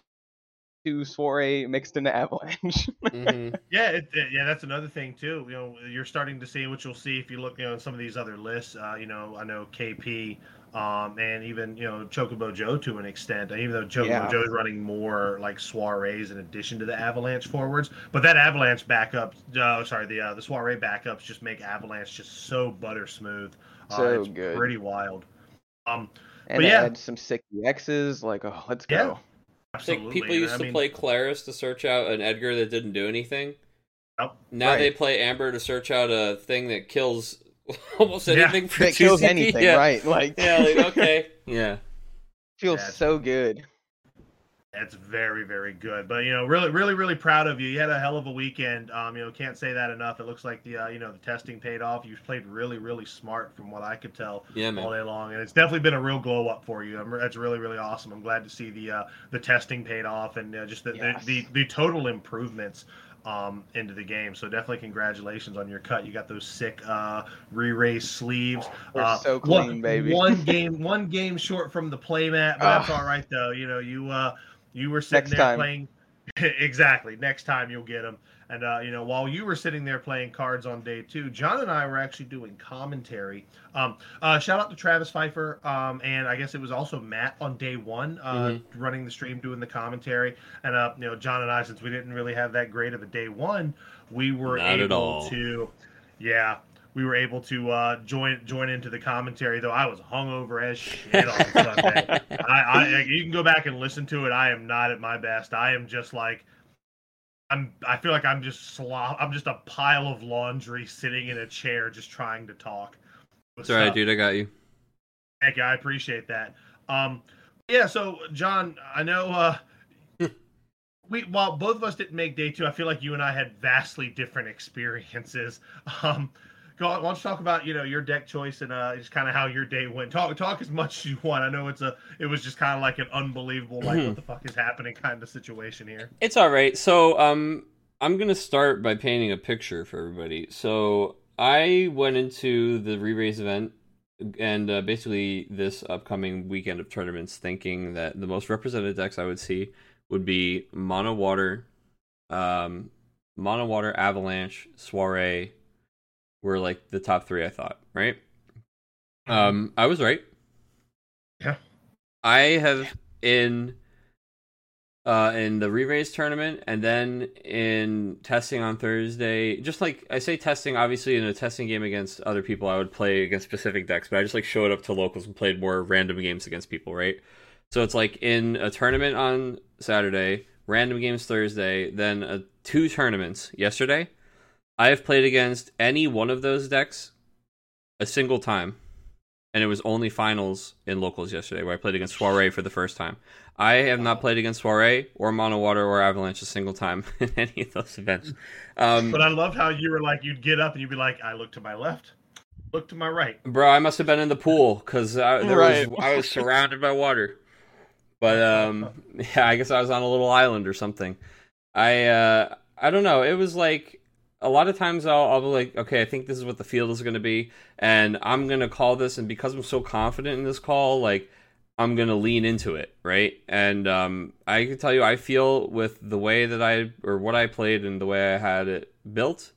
to, to Soiree mixed into Avalanche. hmm Yeah, it, it- yeah, that's another thing too. You know, you're starting to see, what you'll see if you look, you know, in some of these other lists. Uh, you know, I know KP, um, and even you know Chocobo Joe to an extent. Even though Chocobo Yeah. Joe's running more like soirees in addition to the Avalanche forwards, but that Avalanche backup, uh, sorry, the uh, the soiree backups just make Avalanche just so butter smooth. Uh, So it's good. pretty wild. Um, and But yeah. add some sick EXs. Like, oh, let's Yeah. go. I think absolutely. people used I to mean, play Claris to search out an Edgar that didn't do anything. Yep. Now Right. they play Amber to search out a thing that kills almost Yeah. anything for That kills CP. anything, yeah. right? Like, Yeah, like, okay. yeah. feels Yeah, it's- so good. That's very, very good. But you know, really, really, really proud of you. You had a hell of a weekend. Um, you know, can't say that enough. It looks like the uh, you know the testing paid off. You played really, really smart from what I could tell Yeah, all day long, and it's definitely been a real glow up for you. I'm, that's really, really awesome. I'm glad to see the uh, the testing paid off and uh, just the, Yes. the, the the total improvements um, into the game. So definitely congratulations on your cut. You got those sick uh, re-raise sleeves. They're Uh, so one- clean, baby. One game, one game short from the playmat, but that's all right though. You know, you uh, you were sitting Next there time. playing. exactly. Next time you'll get them. And uh, you know, while you were sitting there playing cards on day two, John and I were actually doing commentary. Um, uh, shout out to Travis Pfeiffer, um, and I guess it was also Matt on day one, uh, Mm-hmm. running the stream, doing the commentary. And uh, you know, John and I, since we didn't really have that great of a day one, we were Not at able all. to, yeah, we were able to uh, join join into the commentary. Though I was hungover as shit on Sunday. I, I you can go back and listen to it. I am not at my best. I am just like I'm I feel like I'm just slop I'm just a pile of laundry sitting in a chair just trying to talk. It's alright, dude. I got you. Thank you. I appreciate that. Um yeah, so John, I know uh we while both of us didn't make day two, I feel like you and I had vastly different experiences. Um go on, why don't you talk about, you know, your deck choice and uh just kind of how your day went. Talk talk as much as you want. I know it's a it was just kind of like an unbelievable like what the fuck is happening kind of situation here. It's all right. So, um, I'm gonna start by painting a picture for everybody. So, I went into the re-raise event and uh, basically this upcoming weekend of tournaments, thinking that the most represented decks I would see would be Mono Water, um, Mono Water, Avalanche, Soiree, were like the top three. I thought, right? Um, I was right. Yeah. I have in uh in the re-raise tournament and then in testing on Thursday. Just like I say testing, obviously in a testing game against other people, I would play against specific decks, but I just like showed up to locals and played more random games against people, right? So it's like in a tournament on Saturday, random games Thursday, then uh, two tournaments yesterday. I have played against any one of those decks a single time, and it was only finals in locals yesterday where I played against Soiree for the first time. I have not played against Soiree or Mono Water or Avalanche a single time in any of those events. Um, But I love how you were like, you'd get up and you'd be like, I look to my left, look to my right. Bro, I must have been in the pool because I, Right. was, I was surrounded by water. But um, yeah, I guess I was on a little island or something. I uh, I don't know. It was like a lot of times I'll, I'll be like, okay, I think this is what the field is going to be, and I'm going to call this, and because I'm so confident in this call, like I'm going to lean into it, right? And um, I can tell you, I feel with the way that I or what I played and the way I had it built,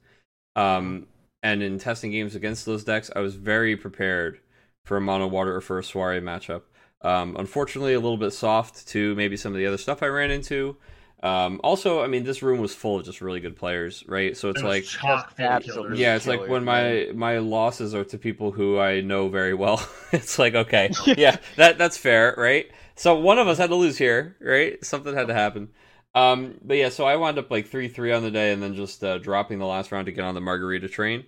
um, and in testing games against those decks, I was very prepared for a mono water or for a soiree matchup. Um, unfortunately, a little bit soft to maybe some of the other stuff I ran into. Um, also, I mean, this room was full of just really good players, right? So it's It like, chock Absolutely. yeah, it's like when my my losses are to people who I know very well. it's like, okay, yeah, that that's fair, right? So one of us had to lose here, right? Something had to happen. Um, but yeah, so I wound up like three three on the day, and then just uh, dropping the last round to get on the margarita train.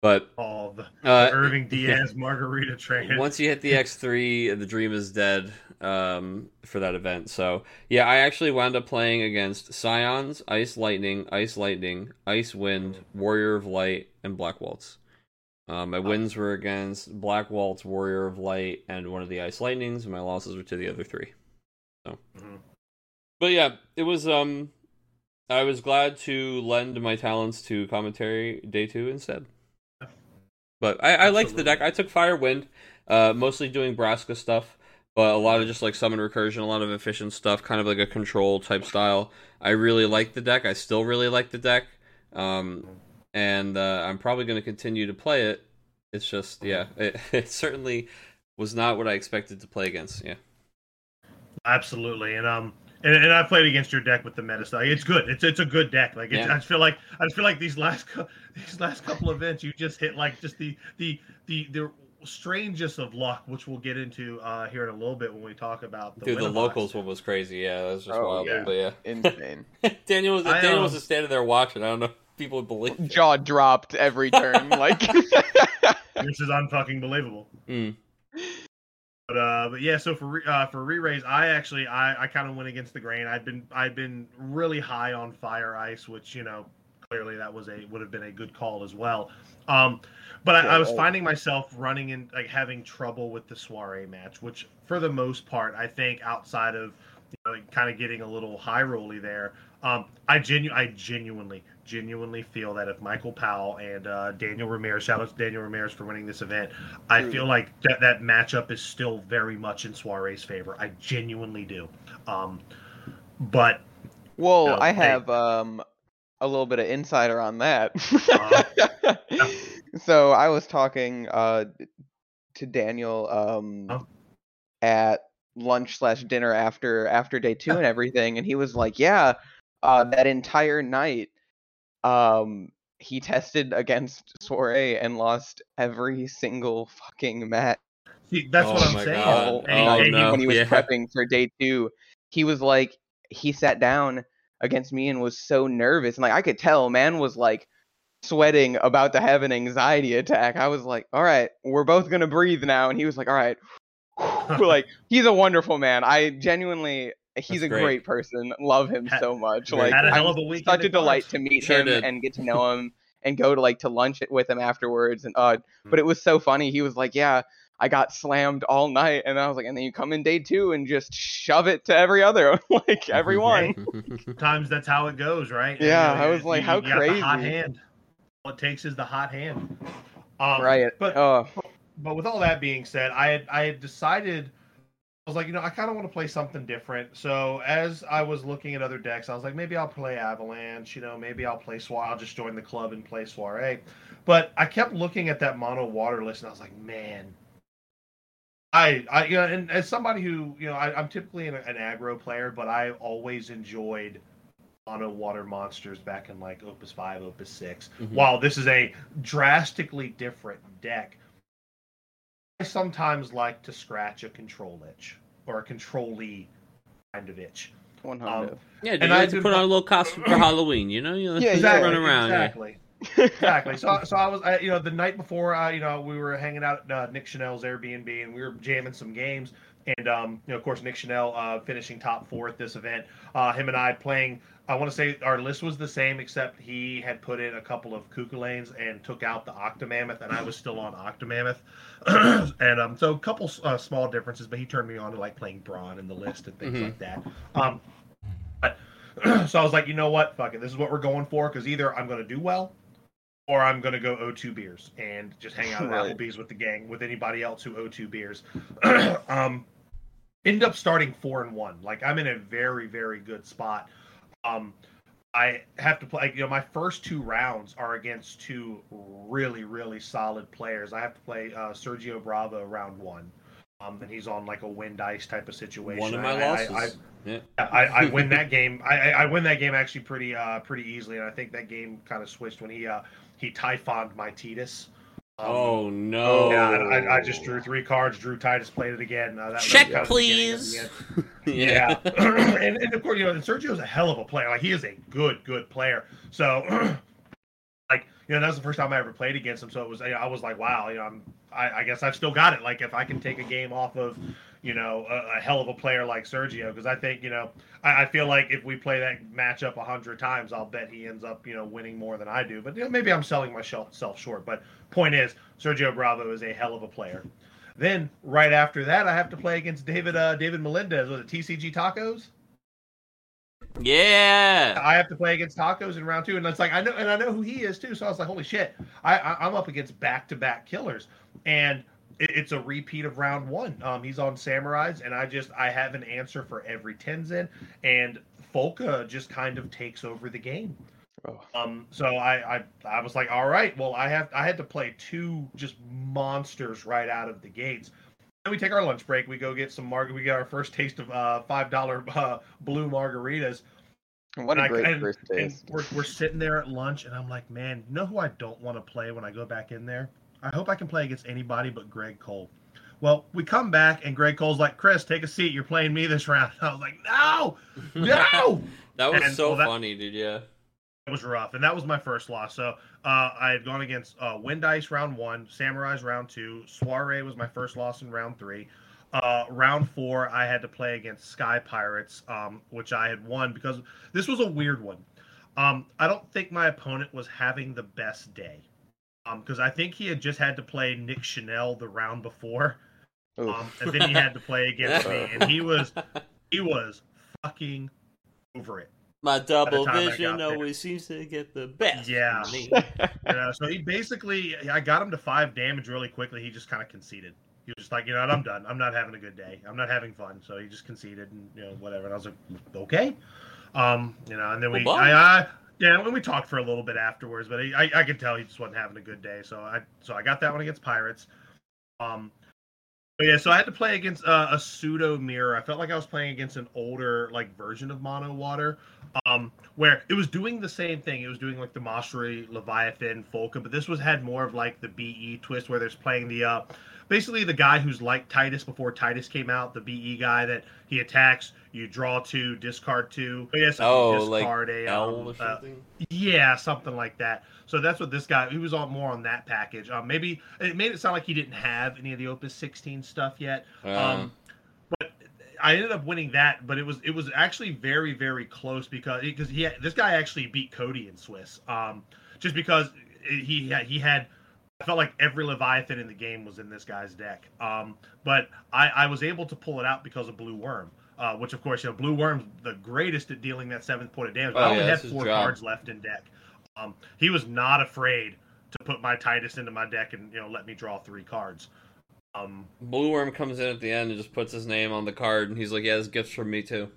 But Oh, the, uh, the Irving Diaz margarita train. once you hit the X3, the dream is dead um, for that event. So, yeah, I actually wound up playing against Scions, Ice Lightning, Ice Lightning, Ice Wind, Warrior of Light, and Black Waltz. Um, my wins were against Black Waltz, Warrior of Light, and one of the Ice Lightnings, and my losses were to the other three. So, Mhm. but yeah, it was. Um, I was glad to lend my talents to commentary day two instead. But I, I liked the deck. I took Fire Wind, uh, mostly doing Braska stuff, but a lot of just like summon recursion, a lot of efficient stuff, kind of like a control type style. I really like the deck. I still really like the deck, um, and uh, I'm probably going to continue to play it. It's just, yeah, it, it certainly was not what I expected to play against. Yeah, Absolutely, and um, and, and I played against your deck with the meta style. It's good. It's it's a good deck. Like it's, Yeah. I just feel like I just feel like these last these last couple events, you just hit like just the the the the strangest of luck, which we'll get into uh here in a little bit when we talk about the dude, the locals one was crazy. Yeah, that was just Oh, wild. yeah. But yeah, Insane. Daniel was I, Daniel um, was just standing there watching. I don't know if people would believe. it. Jaw dropped every turn. Like This is unfucking believable. Mm. But uh, but yeah. So for re- uh, for re-raise, I actually I, I kind of went against the grain. I'd been I'd been really high on fire ice, which you know clearly that was a would have been a good call as well. Um, but I, I was finding myself running in like having trouble with the soiree match, which for the most part I think outside of you know, kind of getting a little high rolly there. Um, I genu I genuinely genuinely feel that if Michael Powell and uh, Daniel Ramirez, shout out to Daniel Ramirez for winning this event, I feel like that that matchup is still very much in Soiree's favor. I genuinely do. Um, but Well, I hey. have um a little bit of insider on that. Uh, so I was talking uh to Daniel um Oh. at lunch slash dinner after after day two and everything, and he was like, "Yeah, uh, that entire night, um, he tested against Soiree and lost every single fucking match." see, that's what Oh I'm saying. God. all Hey, Oh, night hey, no. when he was Yeah. prepping for day two. He was like, he sat down against me and was so nervous, and like I could tell, man was like sweating about to have an anxiety attack. I was like, all right, we're both gonna breathe now, and he was like, all right, like he's a wonderful man. I genuinely. He's That's a great. great. person. Love him so much. Like Had a hell of a weekend such a delight to meet Sure him did. and get to know him and go to like to lunch with him afterwards. And uh, Hmm. but it was so funny. He was like, "Yeah, I got slammed all night," and I was like, "And then you come in day two and just shove it to every other, like everyone." Sometimes that's how it goes, right? Yeah, You know, I was like, you- how you the hot hand. All it takes is the hot hand. Um, right. But oh, but with all that being said, I had I had decided was like, you know, I kind of want to play something different. So as I was looking at other decks, I was like, maybe I'll play Avalanche. You know, maybe I'll play Soiree. I'll just join the club and play Soiree. But I kept looking at that mono water list, and I was like, man. I, I, you know, and as somebody who, you know, I, I'm typically an, an aggro player, but I always enjoyed mono water monsters back in like Opus Five, Opus 6 Mhm. While this is a drastically different deck, I sometimes like to scratch a control itch or a controlly kind of itch. one Um, hundred. yeah, dude, And you I like to put on a little costume for Halloween. You know, you Yeah, just yeah, run around. yeah. Exactly. exactly. So, so I was, I, you know, the night before, uh, you know, we were hanging out at uh, Nick Chanel's Airbnb, and we were jamming some games. And um, you know, of course, Nick Chanel uh, finishing top four at this event. Uh, him and I playing. I want to say our list was the same, except he had put in a couple of Kukulanes and took out the Octomammoth, and I was still on Octomammoth. and um, so a couple uh, small differences, but he turned me on to like playing Braun in the list and things Mhm. like that. Um, but so I was like, you know what, fuck it, this is what we're going for because either I'm going to do well, or I'm going to go O2 beers and just hang out at Right. Applebee's with the gang with anybody else who O2 beers. um, end up starting four and one. Like I'm in a very very good spot. Um, I have to play. You know, my first two rounds are against two really, really solid players. I have to play uh, Sergio Bravo round one, um, and he's on like a win dice type of situation. One of my I- losses. I, I, yeah. I, I win that game. I, I I win that game actually pretty uh pretty easily, and I think that game kind of switched when he uh he typhoned my Tidus. Um, oh no! Yeah, I, I just drew three cards. Drew Tidus played it again. Uh, that, that was Check, kind of the beginning please. yeah. Yeah, and, and of course, you know, and Sergio's a hell of a player. Like he is a good, good player. So, like, you know, that was the first time I ever played against him. So it was, I was like, wow, you know, I'm, I, I guess I've still got it. Like if I can take a game off of, you know, a, a hell of a player like Sergio, because I think, you know, I, I feel like if we play that matchup a hundred times, I'll bet he ends up, you know, winning more than I do. But you know, maybe I'm selling myself short. But point is, Sergio Bravo is a hell of a player. Then right after that, I have to play against David uh, David Melendez with the TCG Tacos. yeah. I have to play against Tacos in round two, and it's like I know, and I know who he is too. So I was like, holy shit! I, I I'm up against back to back killers, and it, it's a repeat of round one. Um, he's on Samurais, and I just I have an answer for every Tenzin, and Folka just kind of takes over the game. Oh. Um, so I, I I was like, all right, well, I have I had to play two just monsters right out of the gates. Then we take our lunch break. We go get some mar. We get our first taste of uh, five dollar uh, blue margaritas. What And a I- great and- first taste. we're, we're sitting there at lunch, and I'm like, man, you know who I don't want to play when I go back in there? I hope I can play against anybody but Greg Cole. Well, we come back, and Greg Cole's like, Chris, take a seat. You're playing me this round. I was like, no, no. that was And, so well, that- funny, dude. Yeah. It was rough, and that was my first loss. So uh, I had gone against uh, Wind Ice round one, Samurais round two, Soiree was my first loss in round three. Uh, round four, I had to play against Sky Pirates, um, which I had won because this was a weird one. Um, I don't think my opponent was having the best day because I think he had just had to play Nick Chanel the round before, um, and then he had to play against me, and he was he was fucking over it. My double vision got there. always seems to get the best. Yeah. from. You know, so he basically, I got him to five damage really quickly. He just kind of conceded. He was just like, you know what, I'm done. I'm not having a good day. I'm not having fun. So he just conceded and you know whatever. And I was like, okay, um, you know. And then we, Well, I, I, yeah, when we talked for a little bit afterwards, but I, I could tell he just wasn't having a good day. So I, so I got that one against Pirates. Um, but yeah, so I had to play against uh, a pseudo mirror. I felt like I was playing against an older like version of Mono Water, um, where it was doing the same thing. It was doing like the Mashri, Leviathan, Folka, but this was had more of like the BE twist where there's playing the uh, basically the guy who's like Tidus before Tidus came out, the BE guy that he attacks, you draw two, discard two. Yes, Oh, you like discard a L um, uh, yeah, something like that. So that's what this guy. He was on more on that package. Um, maybe it made it sound like he didn't have any of the Opus 16 stuff yet. Uh, Um, but I ended up winning that. But it was it was actually very very close because because he had, this guy actually beat Cody in Swiss. Um, just because he had, he had. I felt like every Leviathan in the game was in this guy's deck. Um, but I, I was able to pull it out because of Blue Worm. Uh, which of course, you know, Blue Worm's the greatest at dealing that seventh point of damage. Oh, I only yeah, had four cards left in deck. Um, he was not afraid to put my Tidus into my deck and you know let me draw three cards. Um, Blue Worm comes in at the end and just puts his name on the card, and he's like, "Yeah, this gifts from me too."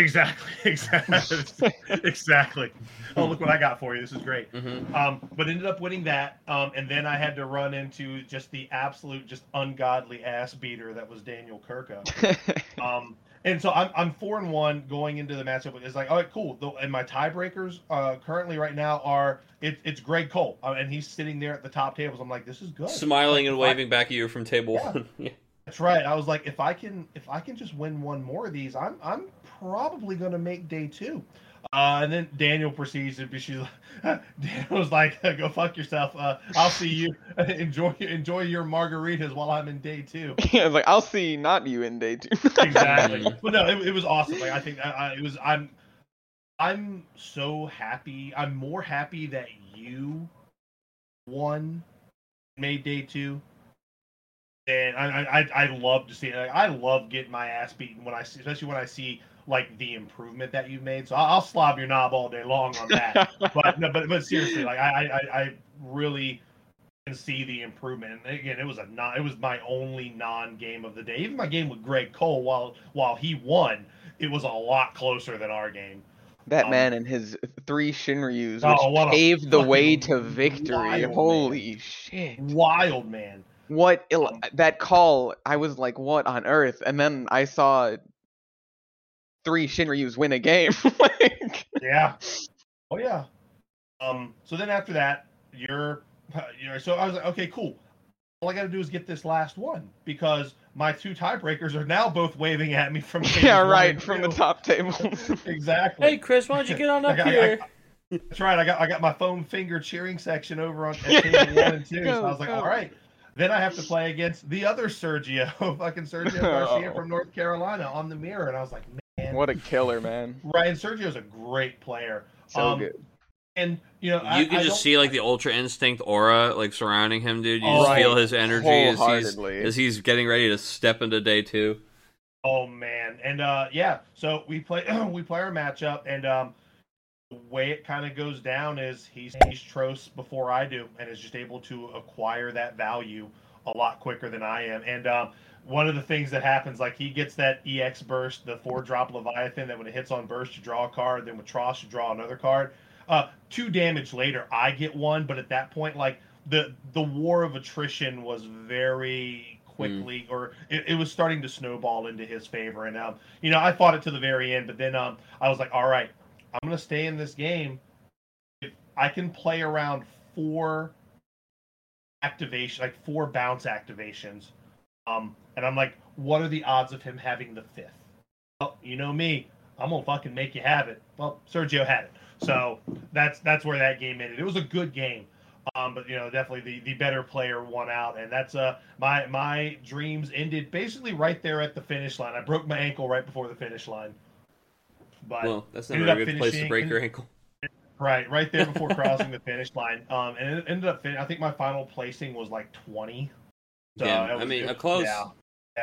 Exactly, exactly, exactly. Oh, look what I got for you! This is great. hmm Um, but ended up winning that, um, and then I had to run into just the absolute, just ungodly ass beater that was Daniel Kirka. Um, and so I'm, I'm four and one going into the matchup. It's like, all right, cool. And my tiebreakers uh, currently right now are it, it's Greg Cole, uh, and he's sitting there at the top tables. I'm like, this is good. Smiling and Like, if I- waving back at you from table Yeah. one. Yeah. That's right. I was like, if I can, if I can just win one more of these, I'm, I'm probably gonna make day two. Uh, and then Daniel proceeds to be. She's Daniel was like, "Go fuck yourself. Uh, I'll see you. enjoy enjoy your margaritas while I'm in day two. yeah, it's like I'll see not you in day two. exactly. but no, it, it was awesome. Like I think I, I, it was. I'm I'm so happy. I'm more happy that you won, made day two. And I I I- I love to see it. Like, I love getting my ass beaten when I see, especially when I see like the improvement that you've made. So I'll, I'll slob your knob all day long on that. but no, but but seriously, like I I, I- I really can see the improvement. And again, it was a non, it was my only non-game of the day. Even my game with Greg Cole, while while he won, it was a lot closer than our game. That Um, man and his three Shinryus, Oh, which a paved the way to victory. wild man. Holy shit. Wild man. What il- Um, that call, I was like, what on earth? And then I saw three Shinryus win a game. like, Yeah. Oh yeah. Um. So then after that, you're, you're. So I was like, okay, cool. All I got to do is get this last one because my two tiebreakers are now both waving at me from. yeah, right, and from the top table. Exactly. Hey, Chris, why don't you get on I up got- I- here? That's right. I got I got my foam finger cheering section over on at table one and two. So I was like, Go, go. all right. Then I have to play against the other Sergio, fucking Sergio Garcia Oh. from North Carolina on the mirror, and I was like, man, what a killer, man. Ryan Sergio's a great player. So Um, good. And you know, I, You can I just see like the ultra instinct aura like surrounding him, dude. You Oh, just feel his energy as he's as he's getting ready to step into day two. Oh man, and uh, yeah. So we play we play our matchup, and um, the way it kind of goes down is he's he's Tros before I do, and is just able to acquire that value a lot quicker than I am. And um, one of the things that happens, like he gets that EX burst, the four drop Leviathan, that when it hits on burst, you draw a card. Then with Tross, you draw another card. Uh, two damage later, I get one, but at that point, like the the war of attrition was very quickly, or it, it was starting to snowball into his favor. And um, you know, I fought it to the very end, but then um, I was like, all right, I'm gonna stay in this game. If I can play around four activation, like four bounce activations, um, and I'm like, what are the odds of him having the fifth? Well, you know me, I'm gonna fucking make you have it. Well, Sergio had it, so that's that's where that game ended. It was a good game. Um, but you know, definitely the, the better player won out, and that's uh my my dreams ended basically right there at the finish line. I broke my ankle right before the finish line, but Well, that's never a good place to break your ankle. right right there before crossing the finish line. Um, and it ended up fin- I think my final placing was like twenty. So Yeah, it I was- mean, it- a close. Yeah,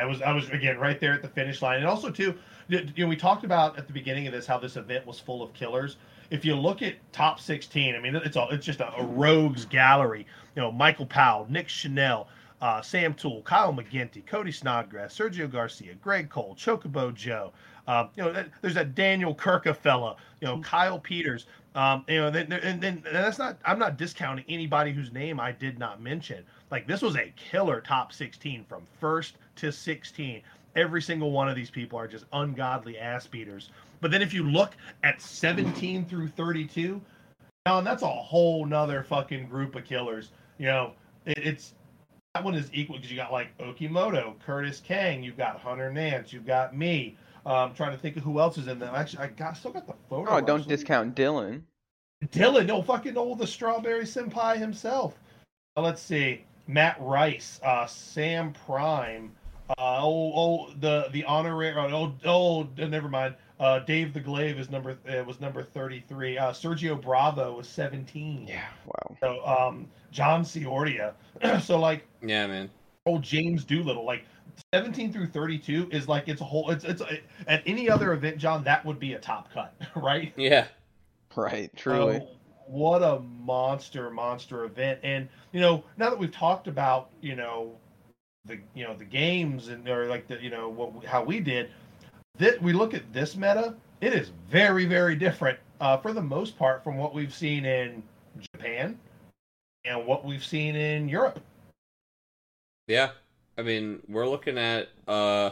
I was I was again right there at the finish line, and also too, you know, we talked about at the beginning of this how this event was full of killers. If you look at top sixteen, I mean, it's all it's just a, a rogues gallery. You know, Michael Powell, Nick Chanel. Uh, Sam Toole, Kyle McGinty, Cody Snodgrass, Sergio Garcia, Greg Cole, Chocobo Joe. Um, you know, that- there's that Daniel Kirka fella. You know, Kyle Peters. Um, you know, then and then and that's not. I'm not discounting anybody whose name I did not mention. Like this was a killer top 16 from first to 16. Every single one of these people are just ungodly ass beaters. But then if you look at 17 through 32, now that's a whole nother fucking group of killers. You know, it, it's that one is equal because you got like Okimoto, Curtis Kang, you've got Hunter Nance, you've got me. Um, trying to think of who else is in there. Actually, I got still got the photo. Oh, don't discount Dylan. Dylan, no fucking old the strawberry senpai himself. Uh, let's see, Matt Rice, uh, Sam Prime, uh, oh, oh, the the honorary, oh, oh, oh, never mind. Uh, Dave the Glaive is number uh, was number thirty three. Uh, Sergio Bravo was seventeen. Yeah, wow. So um, John Ciordia. so like Yeah, man. old James Doolittle, like 17 through 32 is like it's a whole it's it's at any other event, John, that would be a top cut, right? Yeah. Right, truly. Oh, what a monster, monster event. And you know, now that we've talked about, you know, the you know the games and or like the you know what how we did, that we look at this meta, it is very very different uh, for the most part from what we've seen in Japan and what we've seen in Europe. Yeah. I mean, we're looking at uh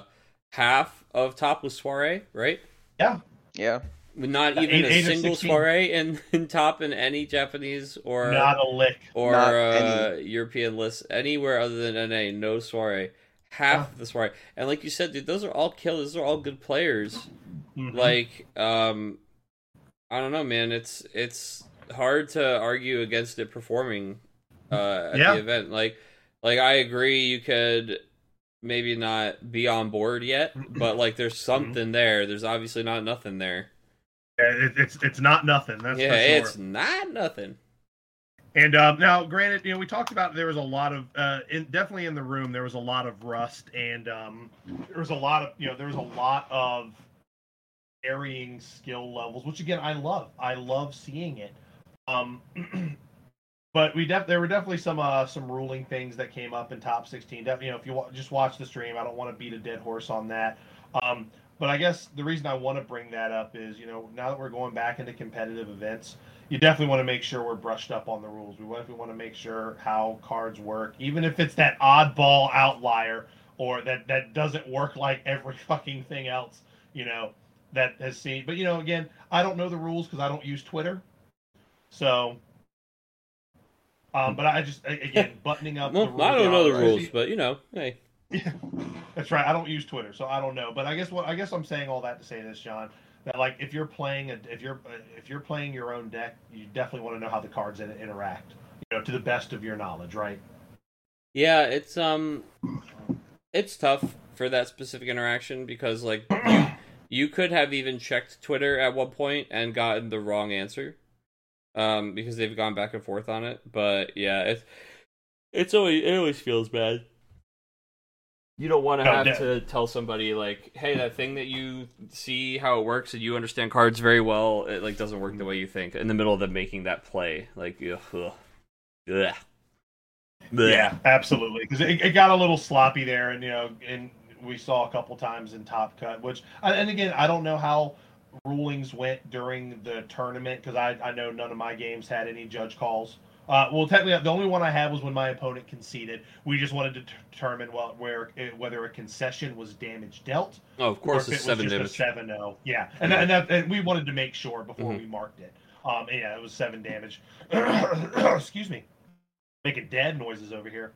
half of topless soiree, right? Yeah. Yeah. Not even eight- a eight single 16. soiree in, in top in any Japanese or Not a lick. or Not uh, European list anywhere other than NA. No soiree. Half the soiree, and like you said, dude, those are all killers. Those are all good players. Mhm. Like, um, I don't know, man. It's it's hard to argue against it performing uh, at Yeah. the event. Like, like I agree, you could maybe not be on board yet, but like, there's something there. There's obviously not nothing there. Yeah, it, it's it's not nothing. That's yeah, for sure. it's not nothing. And um, now, granted, you know, we talked about there was a lot of, uh, in, definitely in the room, there was a lot of rust, and um, there was a lot of, you know, there was a lot of varying skill levels, which again, I love. I love seeing it. Um, but we def- there were definitely some uh, some ruling things that came up in top 16. Def- you know, if you just watch the stream, I don't want to beat a dead horse on that. Um, but I guess the reason I want to bring that up is, you know, now that we're going back into competitive events, you definitely want to make sure we're brushed up on the rules. We want, we want to make sure how cards work, even if it's that oddball outlier or that that doesn't work like every fucking thing else, you know, that has seen. But you know, again, I don't know the rules because I don't use Twitter, so. Um, but I just again buttoning up. Well, the rules I don't know the rules, but you know, hey. Yeah, that's right. I don't use Twitter, so I don't know. But I guess what I guess I'm saying all that to say this, John, that like if you're playing a, if you're if you're playing your own deck, you definitely want to know how the cards in, interact. You know, to the best of your knowledge, right? Yeah, it's um, it's tough for that specific interaction because like you could have even checked Twitter at one point and gotten the wrong answer, um, because they've gone back and forth on it. But yeah, it's it's always it always feels bad. You don't want to have to tell somebody like, "Hey, that thing that you see how it works and you understand cards very well, it like doesn't work the way you think." In the middle of them making that play, like, ugh, ugh. Ugh. Yeah, absolutely. Because it, it got a little sloppy there, and you know, and we saw a couple times in Top Cut, which, uh, and again, I don't know how rulings went during the tournament because I, I know none of my games had any judge calls. Uh, well, technically, the only one I had was when my opponent conceded. We just wanted to determine well, where whether a concession was damage dealt, Oh, of course, it's it was seven just damage. a 7-0. Yeah, and, and, that, and we wanted to make sure before Mhm. we marked it. Um, yeah, it was seven damage. Excuse me, making dead noises over here.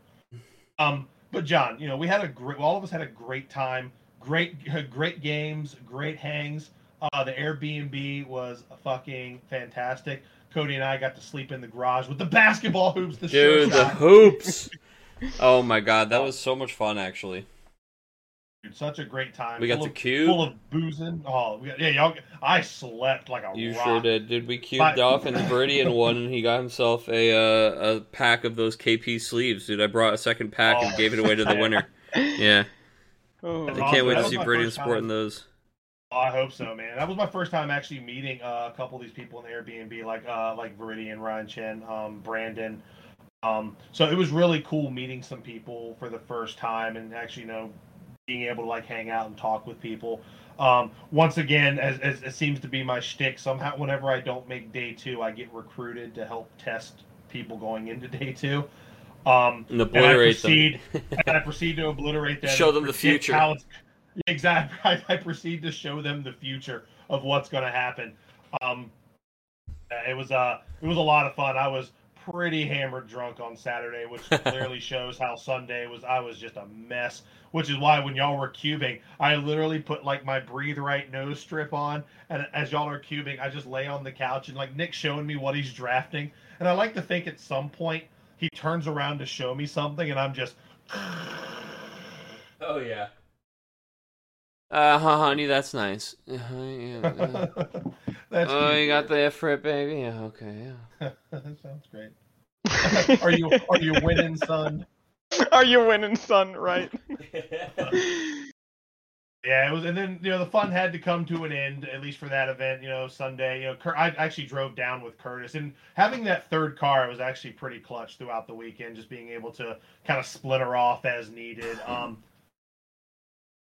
Um, but John, you know, we had a great. All of us had a great time. Great, great games. Great hangs. Uh, the Airbnb was fucking fantastic. Cody and I got to sleep in the garage with the basketball hoops. The Dude, the shot. hoops. Oh my god, that was so much fun actually. Dude, such a great time. We got full to of, cube. full of boozing. Oh, we got, yeah, y'all. I slept like a You rock. sure did. Did we cubed But- off and Viridian won and he got himself a uh, a pack of those KP sleeves, dude. I brought a second pack and Oh, gave it away to the winner. Yeah. Oh, I can't wait to see my Viridian first sporting those. Oh, I hope so, man. That was my first time actually meeting uh, a couple of these people in the Airbnb, like uh, like Viridian, Ryan Chen, um, Brandon. Um, so it was really cool meeting some people for the first time and actually, you know, being able to like hang out and talk with people. Um, once again, as, as it seems to be my shtick, somehow whenever I don't make day two, I get recruited to help test people going into day two. Um, And and I obliterate them. and I proceed to obliterate them. Show them the future. how it's- exactly. I, I proceed to show them the future of what's going to happen. Um, it was uh, it was a lot of fun. I was pretty hammered drunk on Saturday, which clearly shows how Sunday was. I was just a mess. Which is why when y'all were cubing, I literally put like my breathe right nose strip on, and as y'all are cubing, I just lay on the couch and like Nick's showing me what he's drafting, and I like to think at some point he turns around to show me something, and I'm just. Oh yeah. Uh huh, honey, that's nice. Uh-huh, yeah, uh, That's oh, cute. you got the Ifrit, baby. Yeah, okay, yeah. that sounds great. are you are you winning, son? Are you winning, son? Right. Yeah, it was, and then you know the fun had to come to an end at least for that event. You know, Sunday. You know, Cur- I actually drove down with Curtis, and having that third car was actually pretty clutch throughout the weekend. Just being able to kind of split her off as needed. Um,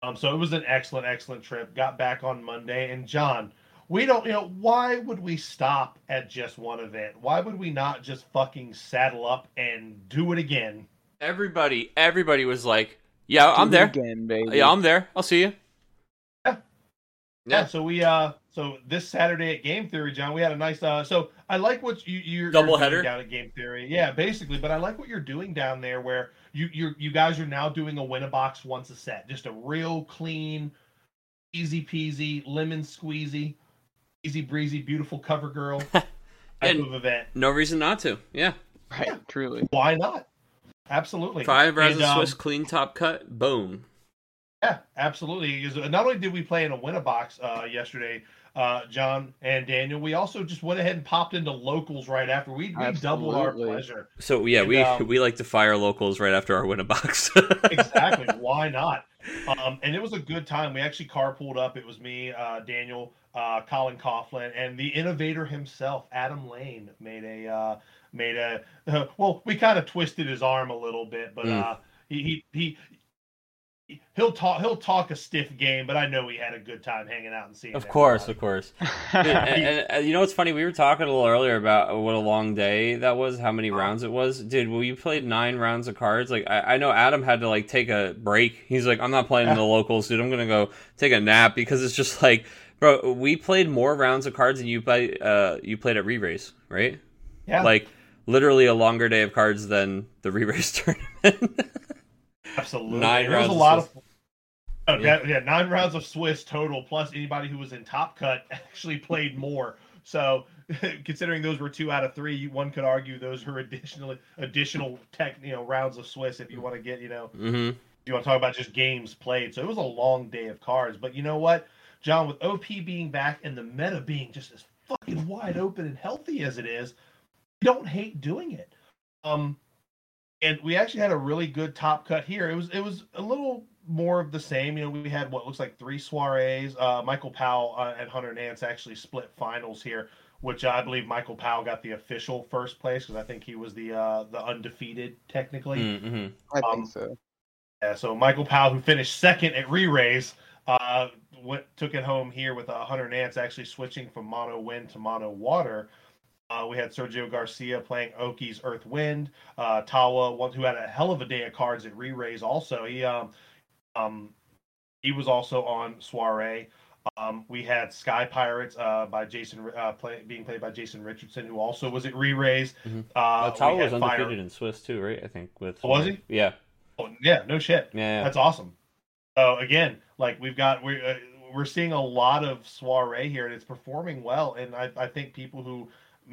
um, so it was an excellent, excellent trip. Got back on Monday, and John, we don't, you know, why would we stop at just one event? Why would we not just fucking saddle up and do it again? Everybody, everybody was like, "Yeah, I'm there. again, baby. Yeah, I'm there. I'll see you." Yeah. Yeah. So we uh so this Saturday at Game Theory, John, we had a nice uh so I like what you you're Double you're doing header? down at Game Theory. Yeah, basically, but I like what you're doing down there where you you you guys are now doing a win a box once a set. Just a real clean, easy peasy, lemon squeezy, easy breezy, beautiful cover girl type And- of event. No reason not to. Yeah. Right. Truly. Why not? Absolutely. Five rounds And, of um, Swiss clean top cut. Boom. Yeah, absolutely. Because Not only did we play in a win a box uh, yesterday, uh, John and Daniel, we also just went ahead and popped into locals right after. We, we doubled our pleasure. So yeah, And, we um, we like to fire locals right after our win a box. Exactly. Why not? Um, and it was a good time. We actually carpooled up. It was me, uh, Daniel, uh, Colin Coughlin, and the innovator himself, Adam Lane, made a uh, made a. well, we kind of twisted his arm a little bit, but Mm. uh, he, he he he'll talk he'll talk a stiff game, but I know he had a good time hanging out and seeing. Of course, everybody. of course. And, and, and you know what's funny? We were talking a little earlier about what a long day that was, how many rounds it was. Dude, well, you played nine rounds of cards. Like I, I know Adam had to like take a break. He's like, I'm not playing in the locals, dude. I'm gonna go take a nap because it's just like, bro, we played more rounds of cards than you play. Uh, you played at re-raise, right? Yeah, Like literally a longer day of cards than the re-raise tournament. Absolutely. nine There was a rounds lot of. Oh, Yeah. yeah. nine rounds of Swiss total, plus anybody who was in top cut actually played more. So, considering those were two out of three, one could argue those were additionally additional tech, you know, rounds of Swiss. If you want to get, you know, mm-hmm. you want to talk about just games played. So it was a long day of cards. But you know what, John, with OP being back and the meta being just as fucking wide open and healthy as it is, I don't hate doing it. Um, and we actually had a really good top cut here. It was it was a little more of the same. You know, we had what looks like three soirees. Uh, Michael Powell uh, and Hunter Nance actually split finals here, which I believe Michael Powell got the official first place because I think he was the uh, the undefeated technically. hmm I Um, think so. Yeah, so Michael Powell, who finished second at re-raise, uh, went, took it home here with uh, Hunter Nance actually switching from mono wind to mono water. Uh, we had Sergio Garcia playing Oki's Earth Wind. Uh, Tawa, who had a hell of a day of cards at re-raise. Also, he um, um, he was also on soiree. Um, we had Sky Pirates uh, by Jason, uh, play, being played by Jason Richardson, who also was at re-raise. Mhm. Uh, had was Fire- undefeated in Swiss too, right? I think with Oh, was he? Yeah, Oh, yeah, no shit. yeah. yeah. That's awesome. So again, like we've got we uh, we're seeing a lot of soiree here, and it's performing well. And I, I think people who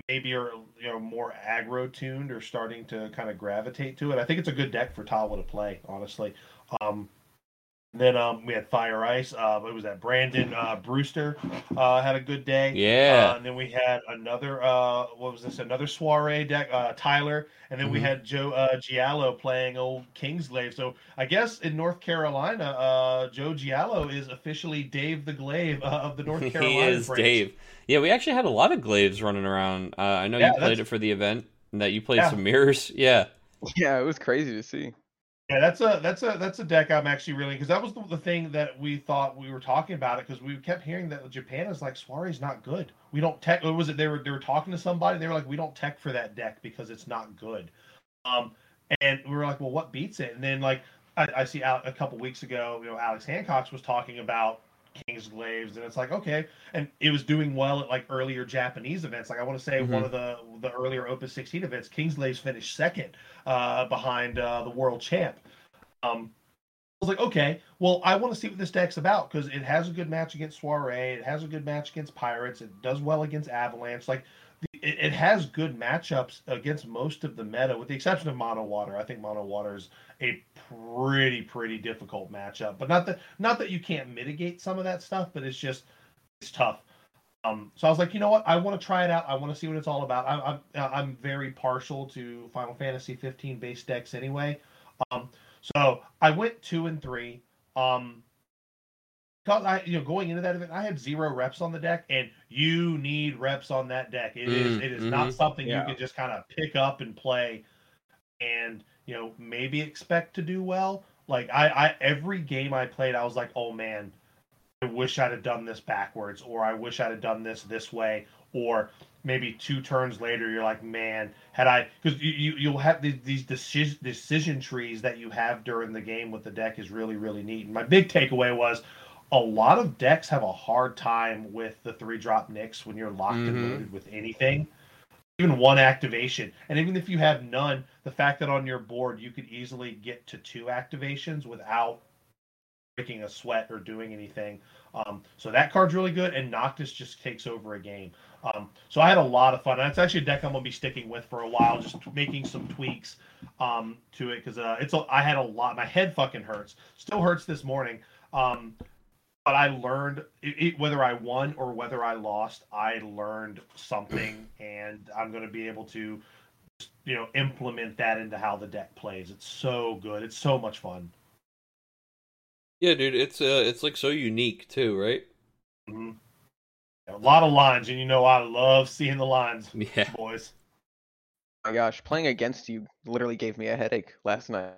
maybe are you know more aggro tuned or starting to kind of gravitate to it. I think it's a good deck for Tawa to play, honestly. Um, then um, we had Fire Ice. Uh, it was that Brandon uh, Brewster uh, had a good day. Yeah. Uh, and then we had another, uh, what was this? Another soiree deck, uh, Tyler. And then we Mhm. had Joe uh, Giallo playing old Kingsglaive. So I guess in North Carolina, uh, Joe Giallo is officially Dave the Glaive uh, of the North Carolina. he Carolina. is branch. Dave. Yeah, we actually had a lot of glaives running around. Uh, I know Yeah, you played that's- it for the event, and that you played Yeah. some mirrors. Yeah. Yeah, it was crazy to see. Yeah, that's a that's a that's a deck I'm actually really because that was the, the thing that we thought we were talking about it because we kept hearing that Japan is like soiree's not good. We don't tech. What was it? They were they were talking to somebody. They were like, we don't tech for that deck because it's not good. Um, and we were like, well, what beats it? And then like I, I see out a couple weeks ago, you know, Alex Hancock was talking about King's Glaives, and it's like okay, and it was doing well at like earlier Japanese events. Like I want to say one Mhm. of the the earlier Opus 16 events, King's Glaives finished second uh, behind uh, the world champ. Um, I was like, okay, well, I want to see what this deck's about because it has a good match against Soiree, it has a good match against Pirates, it does well against Avalanche. Like, it, it has good matchups against most of the meta, with the exception of Mono Water. I think Mono Water is a pretty, pretty difficult matchup. But not that not that you can't mitigate some of that stuff, but it's just it's tough. Um, so I was like, you know what? I want to try it out. I want to see what it's all about. I'm I'm, I'm very partial to Final Fantasy 15 base decks anyway. Um, so I went two and three. Um, because you know, going into that event, I had zero reps on the deck, and you need reps on that deck. It is, Mm, it is mhm. not something Yeah. you can just kind of pick up and play, and you know, maybe expect to do well. Like I, I every game I played, I was like, oh man, I wish I'd have done this backwards, or I wish I'd have done this this way, or maybe two turns later, you're like, man, had I, because you, you you'll have these, these decision decision trees that you have during the game with the deck is really really neat. And my big takeaway was. A lot of decks have a hard time with the three drop Nyx when you're locked Mhm. and loaded with anything even one activation. And even if you have none, the fact that on your board you could easily get to two activations without breaking a sweat or doing anything. Um, so that card's really good, and Noctis just takes over a game. Um, so I had a lot of fun. That's actually a deck I'm gonna be sticking with for a while, just making some tweaks um, to it because uh, it's a, I had a lot. My head fucking hurts. Still hurts this morning. Um, but I learned it, it, whether I won or whether I lost, I learned something, and I'm going to be able to, you know, implement that into how the deck plays. It's so good. It's so much fun. Yeah, dude, it's uh, it's like so unique too, right? Mhm. A lot of lines, and you know I love seeing the lines, Yeah. boys. Oh my gosh, playing against you literally gave me a headache last night.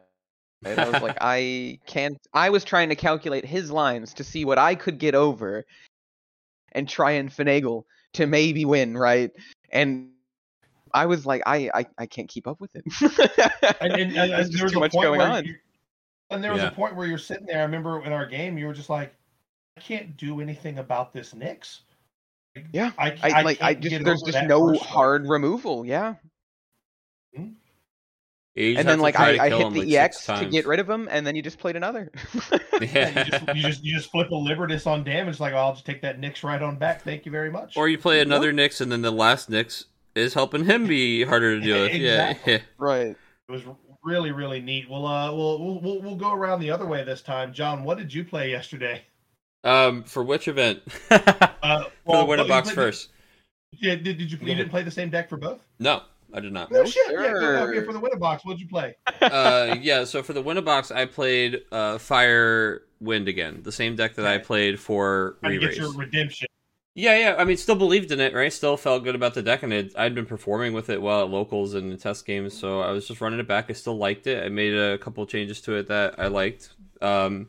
And I was like, I can't. I was trying to calculate his lines to see what I could get over, and try and finagle to maybe win, right? And I was like, I, I, I can't keep up with it. And, and, and, and just there was too a much point going where on. you- and there was Yeah. a point where you're sitting there. I remember in our game, you were just like, I can't do anything about this Nyx. Yeah, I, I, I like I just there's just no first hard removal. Yeah, You just and then like I, I hit the like, EX to get rid of him, and then you just played another. Yeah, you just you just you just flip a Libertus on damage. Like, oh, I'll just take that Nyx right on back. Thank you very much. Or you play another Nyx, and then the last Nyx is helping him be harder to deal with. Exactly. Yeah, right. It was really really neat. Well, uh, we'll, we'll we'll we'll go around the other way this time. John, what did you play yesterday? Um, for which event? Uh, for the winner you box played- first. Yeah, did, did you you didn't play the same deck for both? No, I did not. No, No, shit. Yeah, go, sir. yeah, for the winner box, what'd you play? uh, yeah, so for the winner box, I played uh, Fire Wind again, the same deck that I played for Trying to get your redemption. Yeah, yeah. I mean, still believed in it, right? Still felt good about the deck, and it, I'd been performing with it well at locals and in test games, so I was just running it back. I still liked it. I made a couple changes to it that I liked. Um,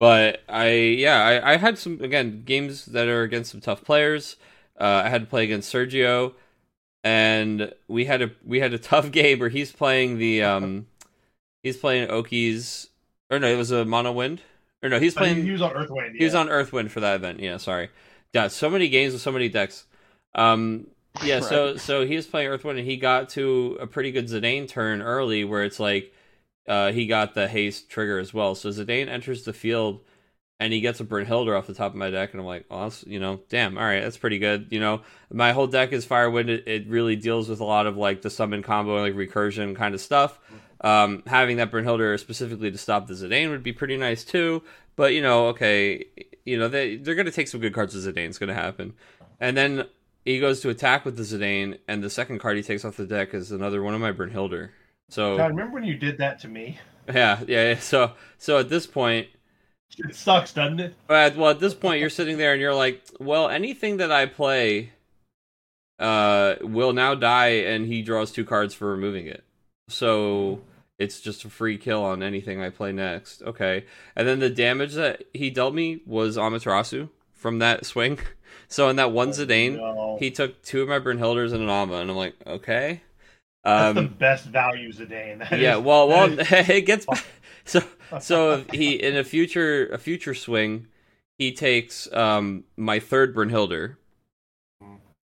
but I, yeah, I, I had some again games that are against some tough players. Uh, I had to play against Sergio, and we had a we had a tough game where he's playing the um, he's playing Oki's, or no, it was a mono wind, or no, he's he, playing he was on Earthwind. he was on Earthwind for that event. Yeah, sorry. Yeah, so many games with so many decks. Um, yeah, so so he was playing Earthwind and he got to a pretty good Zidane turn early, where it's like uh, he got the haste trigger as well. So Zidane enters the field and he gets a Brynhildr off the top of my deck, and I'm like, oh, that's, you know, damn, all right, that's pretty good. You know, my whole deck is Firewind. It, it really deals with a lot of like the summon combo and like recursion kind of stuff. Um, having that Brynhildr specifically to stop the Zidane would be pretty nice too. But you know, okay, you know they they're gonna take some good cards with Zidane. It's gonna happen, and then he goes to attack with the Zidane, and the second card he takes off the deck is another one of my Brynhildr. So God, remember when you did that to me? yeah, yeah, yeah. So so at this point, It sucks, doesn't it? uh, well, at this point, you're sitting there and you're like, well, anything that I play uh, will now die, and he draws two cards for removing it. So it's just a free kill on anything I play next. Okay. And then the damage that he dealt me was Amaterasu from that swing. So in that one Zidane, No. he took two of my Brynhildrs and an Ama, and I'm like, okay. That's the Um, best value Zidane. That yeah, is- well, well, that it gets so so he in a future a future swing, he takes um my third Brynhildr,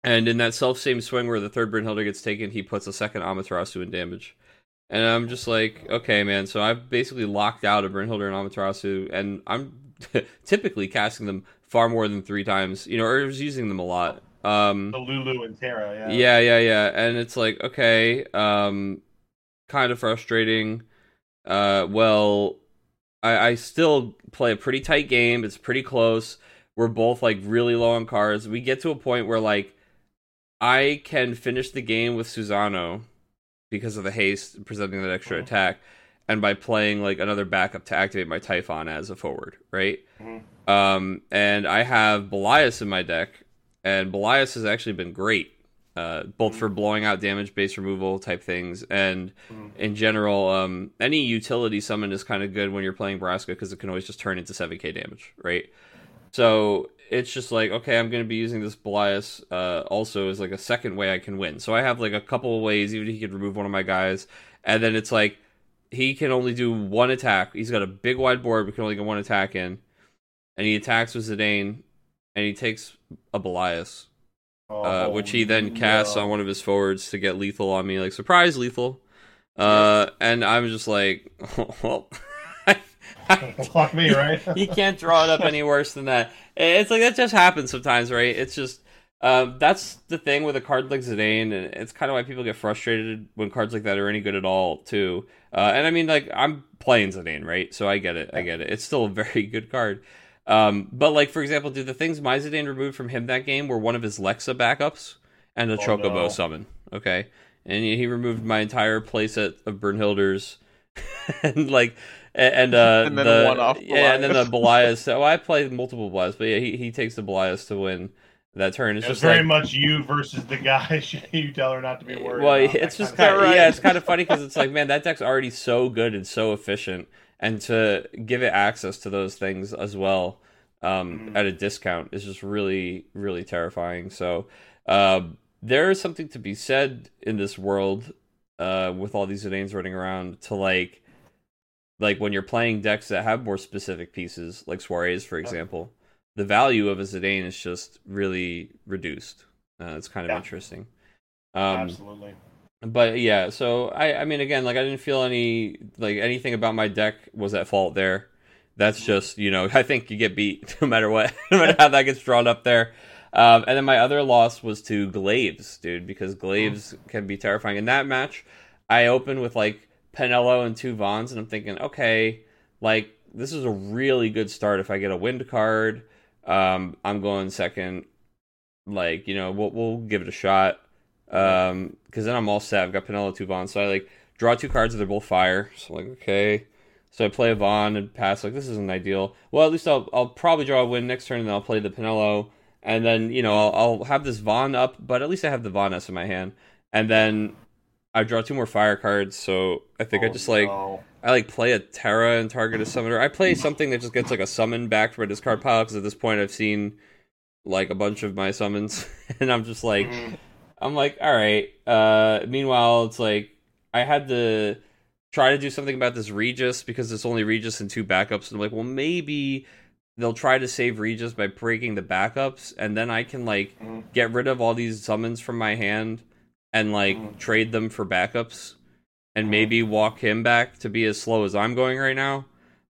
and in that self same swing where the third Brynhildr gets taken, he puts a second Amaterasu in damage, and I'm just like, okay, man. So I've basically locked out a Brynhildr and Amaterasu, and I'm typically casting them far more than three times, you know, or just using them a lot. Um, the Lulu and Terra. Yeah. yeah, yeah, yeah. And it's like, okay, um kind of frustrating. Uh well, I I still play a pretty tight game. It's pretty close. We're both like really low on cards. We get to a point where like I can finish the game with Susano because of the haste presenting that extra Mhm. attack and by playing like another backup to activate my Typhon as a forward, right? Mhm. Um and I have Belias in my deck and Belias has actually been great, uh, both for blowing out damage base removal type things, and Mhm. in general, um, any utility summon is kind of good when you're playing Braska because it can always just turn into 7k damage, right? So it's just like, okay, I'm going to be using this Belias uh, also as like a second way I can win. So I have like a couple of ways, even if he could remove one of my guys, and then it's like he can only do one attack. He's got a big wide board, but can only get one attack in, and he attacks with Zidane, and he takes a Belias, uh, Oh, which he then casts no. on one of his forwards to get lethal on me, like surprise lethal. Uh, and I'm just like, well, Fuck me, right? you can't draw it up any worse than that. It's like that just happens sometimes, right? It's just um, that's the thing with a card like Zidane, and it's kind of why people get frustrated when cards like that are any good at all, too. Uh, and I mean, like I'm playing Zidane, right? So I get it, I get it. It's still a very good card. Um, but like for example, do the things my Zidane removed from him that game were one of his Lexa backups and a Oh, Chocobo no. summon. Okay, and he he removed my entire playset of Brynhildrs, and like and uh And then the one off yeah, and then the Belias. Belias. So I played multiple Belias, but yeah, he he takes the Belias to win. that turn. It's It just very like much you versus the guy you tell her not to be worried. well, about, it's just kind of Right. yeah, it's kind of funny because it's like man, that deck's already so good and so efficient, and to give it access to those things as well um, Mhm. at a discount is just really really terrifying. So um, there is something to be said in this world uh, with all these Zidanes running around to like like when you're playing decks that have more specific pieces, like Soirees, for example, the value of a Zidane is just really reduced. Uh, it's kind of Yeah. interesting. Um, Absolutely. But yeah, so I I mean again, like I didn't feel any like anything about my deck was at fault there. That's just you know I think you get beat no matter what, no matter how that gets drawn up there. Um, and then my other loss was to Glaives, dude, because Glaives can be terrifying. In that match, I opened with like Penelo and two Vaans, and I'm thinking, okay, like this is a really good start. If I get a wind card, um, I'm going second. Like you know, we'll we'll give it a shot. Um, because then I'm all set. I've got Penelo two Vaans, so I like draw two cards. and They're both fire. So like okay. So I play a Vaan and pass. Like this isn't ideal. Well, at least I'll I'll probably draw a win next turn, and then I'll play the Penelo, and then you know I'll, I'll have this Vaan up, but at least I have the Vaan S in my hand, and then I draw two more fire cards. So I think I Oh, just like no. I like play a Terra and target a summoner. I play something that just gets like a summon back from a discard pile because at this point I've seen like a bunch of my summons, and I'm just like. I'm like, all right. Uh, meanwhile, it's like I had to try to do something about this Regis because it's only Regis and two backups. And I'm like, well, maybe they'll try to save Regis by breaking the backups, and then I can like Mhm. get rid of all these summons from my hand and like Mhm. trade them for backups, and Mhm. maybe walk him back to be as slow as I'm going right now.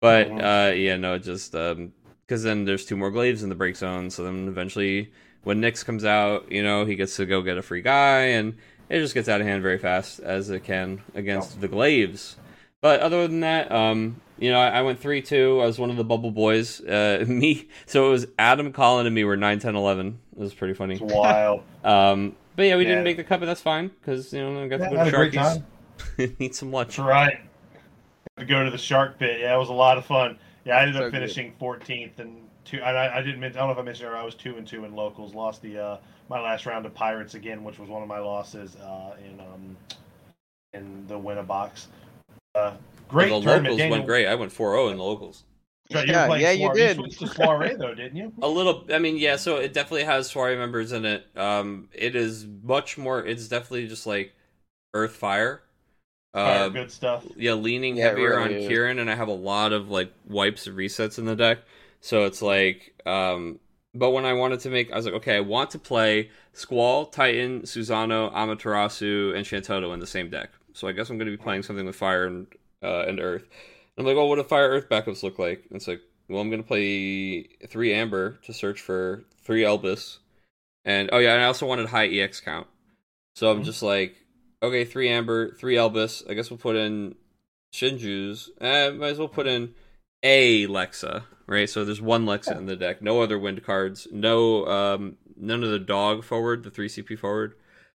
But uh, yeah, no, just um, because then there's two more glaives in the break zone, so then eventually when Nyx comes out, you know, he gets to go get a free guy, and it just gets out of hand very fast as it can against the Glaives. But other than that, um, you know, I, I went three two. I was one of the bubble boys. Uh, me, so it was Adam, Colin, and me were 9, 10, 11. It was pretty funny. It's wild. Um, but yeah, we Yeah. didn't make the cup, and that's fine because you know I got to Yeah, go had to a great Sharkies, time. eat some lunch. That's right. To go to the shark pit. Yeah, it was a lot of fun. Yeah, I ended So up good. finishing 14th and two. I, I didn't. mention- I don't know if I mentioned. It, I was two and two in locals. Lost the uh, my last round of Pirates again, which was one of my losses uh, in um in the winner box. Uh, great the tournament. locals Daniel, went great. I went 4-0 in the locals. right, you Yeah, playing yeah, you Soiree. did. switched to soiree though, didn't you? A little. I mean, yeah. So it definitely has soiree members in it. Um, it is much more. It's definitely just like Earth Fire. Fire, Uh, good stuff. yeah, leaning Yeah, heavier really on is. Kieran, and I have a lot of like wipes and resets in the deck. So it's like, um, but when I wanted to make, I was like, okay, I want to play Squall, Titan, Susano, Amaterasu, and Shantotto in the same deck. So I guess I'm going to be playing something with Fire and uh, and Earth. I'm like, oh, what do Fire Earth backups look like? And it's like, well, I'm going to play three Amber to search for three Elvis, and oh yeah, and I also wanted high EX count. So I'm Mhm. just like, okay, three Amber, three Elvis. I guess we'll put in Shinju's. Eh, might as well put in a Lexa, right? So there's one Lexa in the deck. No other wind cards. No, um, none of the dog forward, the three CP forward.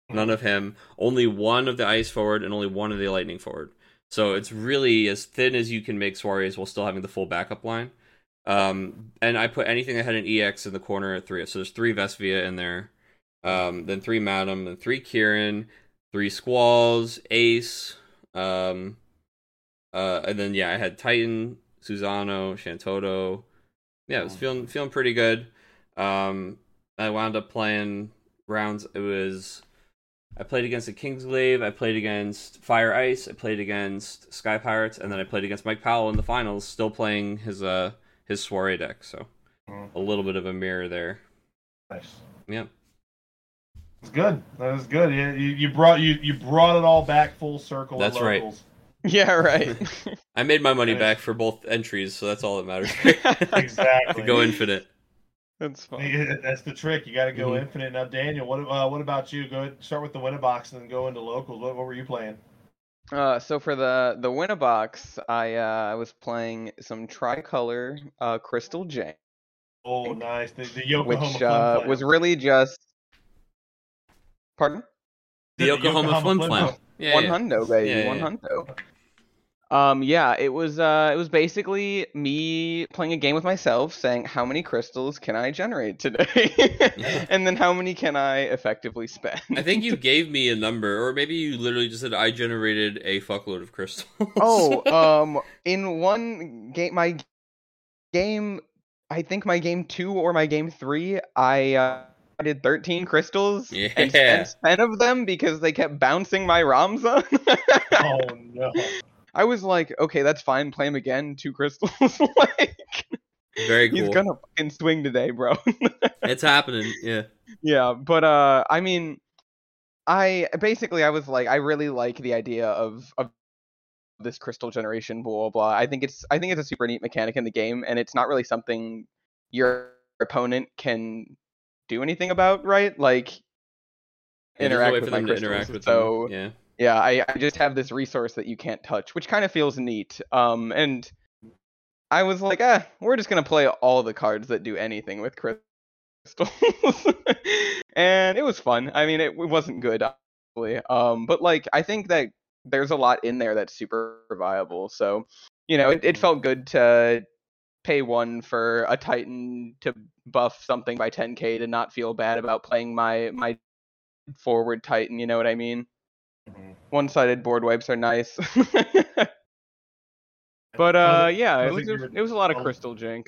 None of him. Only one of the ice forward, and only one of the lightning forward. So it's really as thin as you can make Soirees while still having the full backup line. Um, and I put anything that had an EX in the corner at three. So there's three Vesvia in there. Um, then three Madam, then three Kieran, three Squalls, Ace, um, uh, and then yeah, I had Titan, Susano, Shantotto. Yeah, it was feeling feeling pretty good. Um, I wound up playing rounds. It was I played against the Kingsglaive, I played against Fire Ice, I played against Sky Pirates, and then I played against Mike Powell in the finals, still playing his uh his soiree deck. So Mhm. a little bit of a mirror there. Nice. Yeah. It's good. That was good. You, you brought you you brought it all back full circle. at That's right. Locals. Yeah, right. I made my money back for both entries, so that's all that matters. Exactly. to go infinite. That's fun. That's the trick. You got to go Mhm. infinite. Now, Daniel, what uh, what about you? Go ahead, start with the winner box and then go into locals. What, what were you playing? Uh, so for the the winner box, I uh, I was playing some tricolor uh, Crystal J, Oh, nice. The, the Yokohama which uh, was really just. Pardon? The Yokohama Flim Flam. Yeah, one yeah. hundo, baby. Yeah, one yeah. hundo. Um, yeah, it was uh, it was basically me playing a game with myself, saying how many crystals can I generate today, and then how many can I effectively spend. I think you gave me a number, or maybe you literally just said I generated a fuckload of crystals. oh, um, in one game, my game, I think my game two or my game three, I uh, I did 13 crystals and spent 10 of them because they kept bouncing my Ramza. Oh no. I was like, okay, that's fine. Play him again. Two crystals. like, Very cool. he's gonna fucking swing today, bro. It's happening. Yeah. yeah, but uh, I mean, I basically I was like, I really like the idea of of this crystal generation, blah blah blah. I think it's I think it's a super neat mechanic in the game, and it's not really something your opponent can do anything about, right? Like Yeah, interact with my crystals. interact with so them. Yeah. Yeah, I, I just have this resource that you can't touch, which kind of feels neat. Um, and I was like, ah, we're just gonna play all the cards that do anything with crystals, and it was fun. I mean, it, it wasn't good, obviously. Um, but like, I think that there's a lot in there that's super viable. So, you know, it, it felt good to pay one for a Titan to buff something by 10k to not feel bad about playing my my forward Titan. You know what I mean? Mhm. one-sided board wipes are nice. but uh, yeah, it was it was a lot of crystal jank.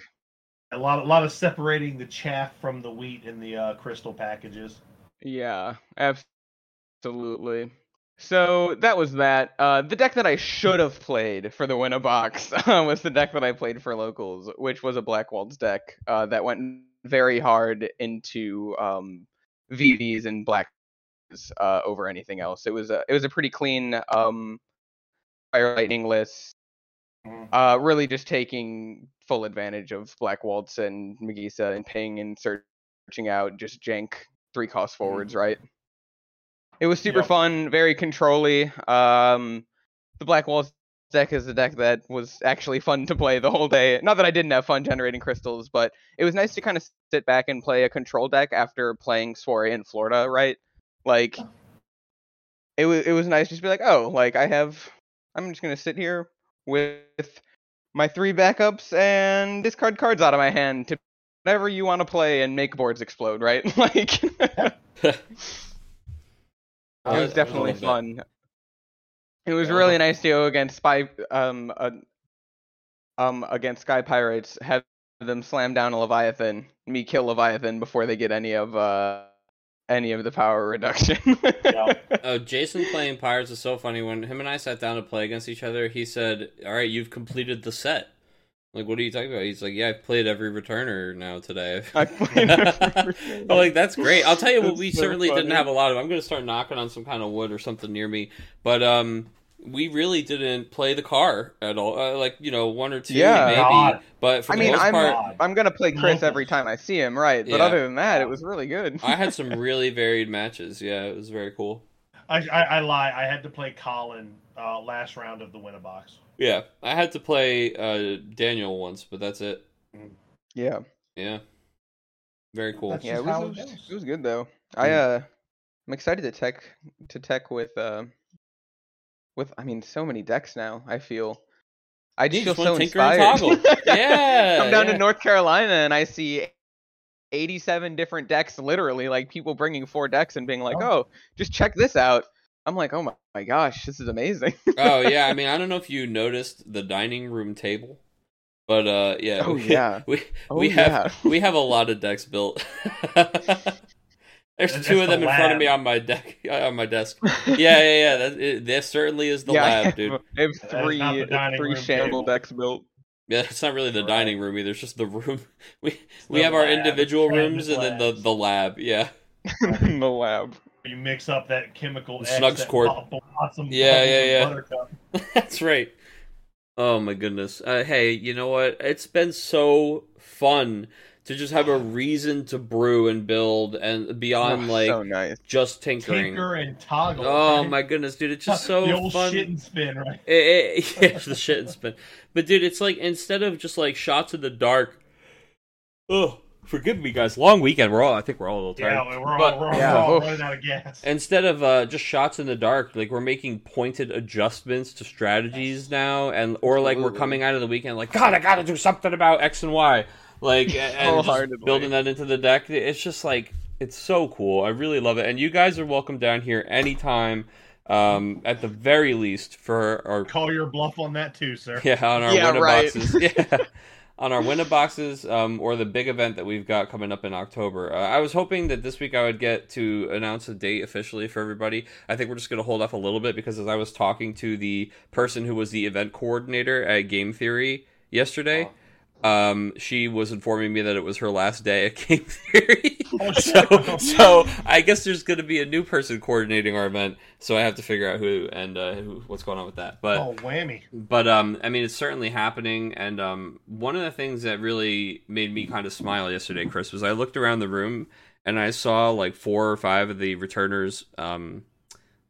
A lot, a lot of separating the chaff from the wheat in the uh, crystal packages. Yeah, absolutely. So that was that. Uh, the deck that I should have played for the winner box uh, was the deck that I played for locals, which was a Black Waltz deck uh, that went very hard into um, VVs and black uh, over anything else. It was a it was a pretty clean um, fire lightning list. Mhm. Uh, really just taking full advantage of Black Waltz and Magisa and ping and searching out just jank three cost forwards, right? It was super Yep. fun, very controlly. Um, the Black Waltz deck is a deck that was actually fun to play the whole day. Not that I didn't have fun generating crystals, but it was nice to kind of sit back and play a control deck after playing Soiree in Florida, right? Like, it was it was nice just to be like, oh, like I have, I'm just gonna sit here with my three backups and discard cards out of my hand to whatever you want to play and make boards explode, right? like, it was definitely that. fun. It was really nice to go against spy, um, uh, um, against Sky Pirates, have them slam down a Leviathan, me kill Leviathan before they get any of uh any of the power reduction. Yeah. Oh, Jason playing Pirates is so funny. When him and I sat down to play against each other, he said, "All right, you've completed the set." Like, what are you talking about? He's like, "Yeah, I've played every returner now today." I played every like, that's great. I'll tell you what, we so certainly didn't have a lot of. I'm going to start knocking on some kind of wood or something near me, but um, we really didn't play the car at all. Uh, like, you know, one or two, Yeah. maybe. God. But for I the mean, most I'm part, I'm gonna play Chris every time I see him, right? But Yeah. other than that, it was really good. I had some really varied matches. Yeah, it was very cool. I, I, I lie. I had to play Colin uh, last round of the winner box. Yeah, I had to play uh, Daniel once, but that's it. yeah, Yeah, very cool. That's yeah, it was, it it was, it was good though. I Mm. uh, I'm excited to tech to tech with uh, with I mean, so many decks now. I feel. I just feel just so inspired. Yeah, come down yeah. to North Carolina and I see 87 different decks, literally, like people bringing four decks and being like, Oh. "Oh, just check this out." I'm like, "Oh my, my gosh, this is amazing." oh yeah, I mean, I don't know if you noticed the dining room table, but uh, yeah. Oh, we, yeah. We Oh, we have yeah. we have a lot of decks built. There's That's two of the them in front of me on my deck on my desk. Yeah, yeah, yeah. That it, that certainly is the yeah, I lab, have, dude. I have three not the dining three shamble table. decks built. Yeah, it's not really the Right. dining room either. It's just the room. We we the have our individual Travis rooms and then the the lab. Yeah, the lab. You mix up that chemical The Snugs that Court. blo- Yeah, yeah, yeah. That's right. Oh my goodness. Uh, hey, you know what? It's been so fun to just have a reason to brew and build and beyond Oh, like so nice. just tinkering. Tinker and toggle. Oh right? my goodness, dude! It's just so the old fun. shit and spin, right? It, it, yeah, the shit and spin. But dude, it's like instead of just like shots in the dark. Oh, Forgive me, guys. Long weekend. We're all. I think we're all a little tired. Yeah, we're all, But- we're all, Yeah. we're all running out of gas. Instead of uh, just shots in the dark, like we're making pointed adjustments to strategies now, and or like we're coming out of the weekend like, God, I got to do something about X and Y, like and just building that into the deck. It's just like it's so cool. I really love it, and you guys are welcome down here anytime. Um, at the very least for our Call your bluff on that too, sir. yeah, on our Yeah, winner right. boxes. Yeah. On our winner boxes, um, or the big event that we've got coming up in October. Uh, I was hoping that this week I would get to announce a date officially for everybody. I think we're just going to hold off a little bit because as I was talking to the person who was the event coordinator at Game Theory yesterday, um, she was informing me that it was her last day at Game Theory. Oh, so, so I guess there's going to be a new person coordinating our event. So I have to figure out who and uh, who, what's going on with that. But oh, whammy. but um i mean it's certainly happening and um one of the things that really made me kind of smile yesterday chris was i looked around the room and i saw like four or five of the returners um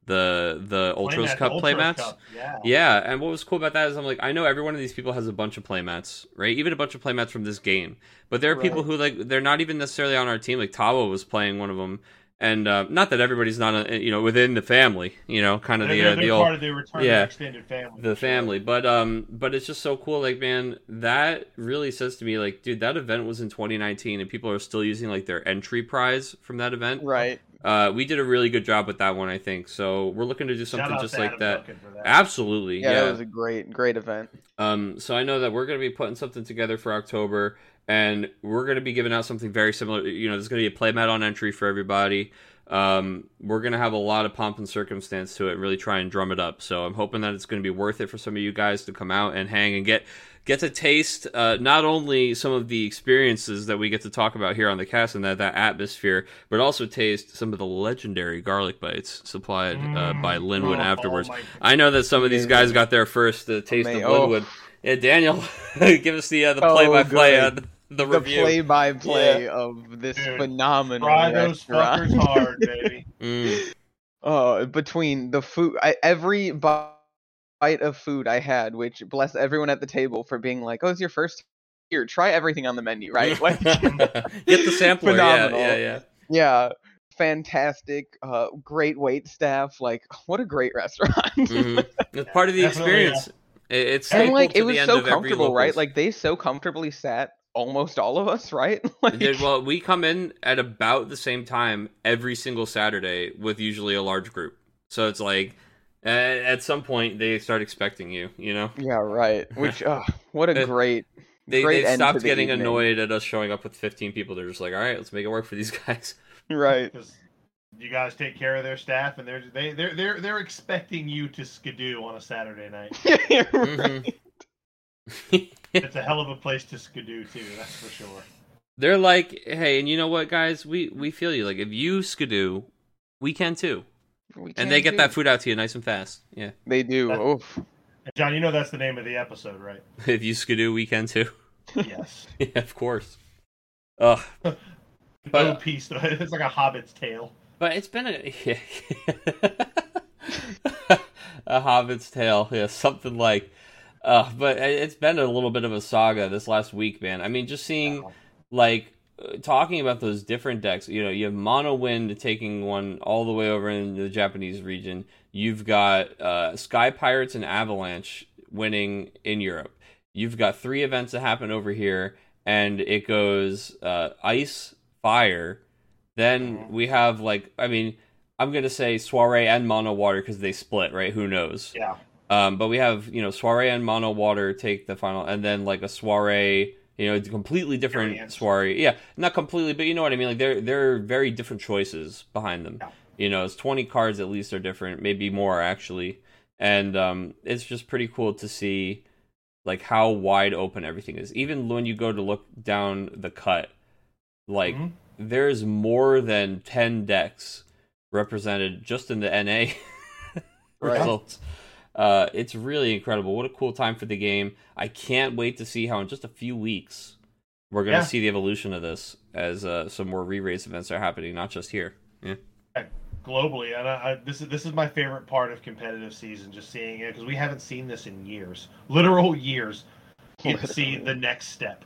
the the ultras Playmat- cup Ultras playmats Cup, Yeah. yeah, and what was cool about that is I'm like, I know every one of these people has a bunch of playmats, right? Even a bunch of playmats from this game. But there are people who like they're not even necessarily on our team. Like Tabo was playing one of them, and uh, not that everybody's not, a, you know, within the family, you know, kind of They're, the they're, uh, the they're old part of the return yeah. extended family. the for sure. family but um but it's just so cool like man that really says to me like dude that event was in 2019 and people are still using like their entry prize from that event Right. Uh we did a really good job with that one i think. So we're looking to do something out just like that. That. absolutely Yeah, yeah, that was a great, great event. um so i know that we're going to be putting something together for october and we're going to be giving out something very similar. You know there's going to be a playmat on entry for everybody. Um, we're going to have a lot of pomp and circumstance to it really try and drum it up. So i'm hoping that it's going to be worth it for some of you guys to come out and hang and get get to taste uh, not only some of the experiences that we get to talk about here on the cast and that, that atmosphere but also taste some of the legendary garlic bites supplied uh, by linwood Oh, afterwards my- i know that some of these guys got their first uh, taste Ama- of oh. linwood yeah daniel give us the uh, the Oh, play-by-play good. on the The play-by-play of this Dude, phenomenal Fry those restaurant. fuckers hard, baby. Mm. Oh, between the food, I, every bite of food I had, which bless everyone at the table for being like, "Oh, it's your first here. Try everything on the menu, right?" Like, Get the sampler. Yeah, Phenomenal. yeah, yeah. yeah, fantastic. Uh, great wait staff. Like, what a great restaurant. Mhm. It's part of the Definitely, experience. It, it's and like, to it was so comfortable, right? Like, they so comfortably sat almost all of us, right? like, well, we come in at about the same time every single Saturday with usually a large group. So it's like at some point they start expecting you. You know, yeah, right. Which, uh, what a great, they great they end stopped the getting evening. annoyed at us showing up with 15 people. They're just like, all right, let's make it work for these guys. right. Because you guys take care of their staff, and they're they they're they're they're expecting you to skidoo on a Saturday night. Yeah, Mhm. right. It's a hell of a place to skidoo too. That's for sure. They're like, hey, and you know what, guys? We we feel you. Like if you skidoo, we can too, We and they get do. that food out to you nice and fast. Yeah, They do. That- Oof. John, you know that's the name of the episode, right? if you skidoo, we can too. Yes. yeah, of course. Ugh. But- no piece. It's like a Hobbit's tale. But it's been a a Hobbit's tale, yeah, something like. Uh, but it- it's been a little bit of a saga this last week, man. I mean, just seeing like uh, talking about those different decks. You know, you have Mono Wind taking one all the way over in the Japanese region. You've got uh, Sky Pirates and Avalanche winning in Europe. You've got three events that happen over here, and it goes uh, ice, fire. Then Mhm. we have like, I mean, I'm gonna say Soiree and Mono Water because they split, right? Who knows? Yeah. Um, but we have you know Soiree and Mono Water take the final, and then like a Soiree, you know, it's completely different Variants. Soiree. Yeah, not completely, but you know what I mean. Like they're they're very different choices behind them. Yeah. You know, it's 20 cards at least are different, maybe more actually, and um, it's just pretty cool to see like how wide open everything is. Even when you go to look down the cut, like Mhm. there's more than 10 decks represented just in the NA Right. results. Uh, it's really incredible. What a cool time for the game. I can't wait to see how in just a few weeks we're going to Yeah. see the evolution of this as uh, some more re-raise events are happening, not just here. Yeah. globally, and I, I, this is this is my favorite part of competitive season, just seeing it because we haven't seen this in years, literal years. Get to see the next step.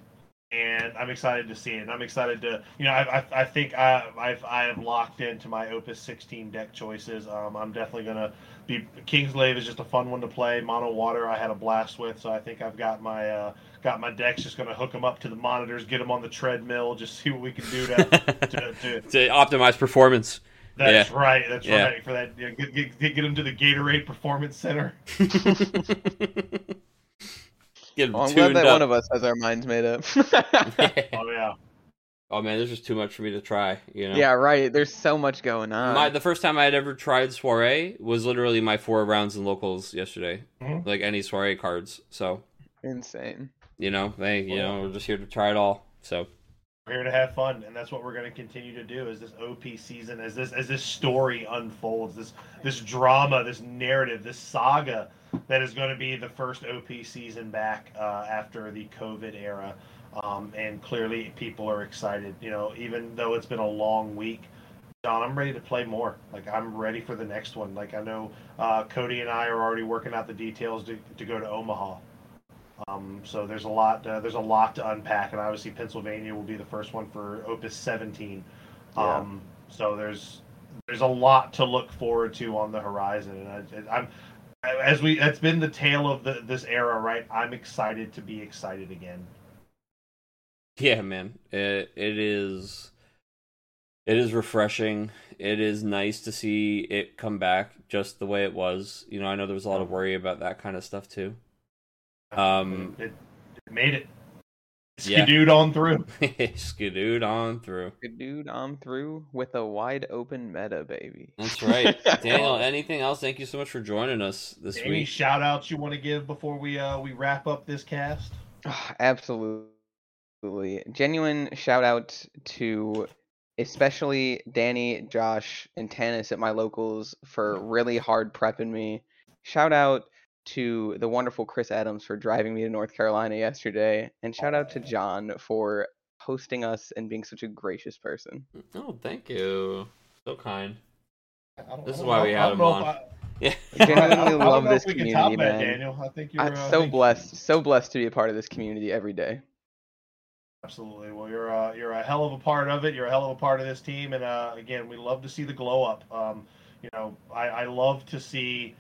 And I'm excited to see it. And I'm excited to, you know, I, I, I think I, I've I have locked into my Opus 16 deck choices. Um, I'm definitely gonna be Kingsglaive is just a fun one to play. Mono Water I had a blast with, so I think I've got my uh, got my decks. Just gonna hook them up to the monitors, get them on the treadmill, just see what we can do to to, to to optimize performance. That's Yeah. right. That's Yeah. right. For that, you know, get, get, get, get them to the Gatorade Performance Center. Get Well, I'm tuned glad that up. one of us has our minds made up. Oh yeah. oh man, there's just too much for me to try. You know. yeah, right. There's so much going on. My the first time I had ever tried soiree was literally my four rounds in locals yesterday. Mhm. Like any soiree cards. So Insane. you know, they you know we're just here to try it all. So We're here to have fun, and that's what we're going to continue to do. As this OP season, as this as this story unfolds, this this drama, this narrative, this saga that is going to be the first OP season back uh, after the COVID era, um, and clearly people are excited. You know, even though it's been a long week. John, I'm ready to play more. Like I'm ready for the next one. Like I know uh, Cody and I are already working out the details to, to go to Omaha. Um, so there's a lot. Uh, there's a lot to unpack, and obviously Pennsylvania will be the first one for Opus 17. Um, So there's there's a lot to look forward to on the horizon, and I, I'm as we. It's been the tale of the, this era, right? I'm excited to be excited again. yeah, man, it it is. It is refreshing. It is nice to see it come back just the way it was. You know, I know there was a lot of worry about that kind of stuff too. Um, it, it made it. Yeah. Skidooed on through. Skidooed on through. Good on through with a wide open meta, baby. That's right, Daniel. Anything else? Thank you so much for joining us this Any week. Any shout outs you want to give before we uh we wrap up this cast? Absolutely. Genuine shout out to especially Danny, Josh, and Tanis at my locals for really hard prepping me. Shout out to the wonderful Chris Adams for driving me to North Carolina yesterday. And shout out to John for hosting us and being such a gracious person. Oh, thank you. So kind. This I is why we I had don't him on. I- Yeah. I genuinely love this if we community, that, man. Daniel. I think you're I'm uh, so think- blessed, so blessed to be a part of this community every day. Absolutely. Well, you're uh, you're a hell of a part of it. You're a hell of a part of this team, and uh, again, we love to see the glow up. Um, you know, I, I love to see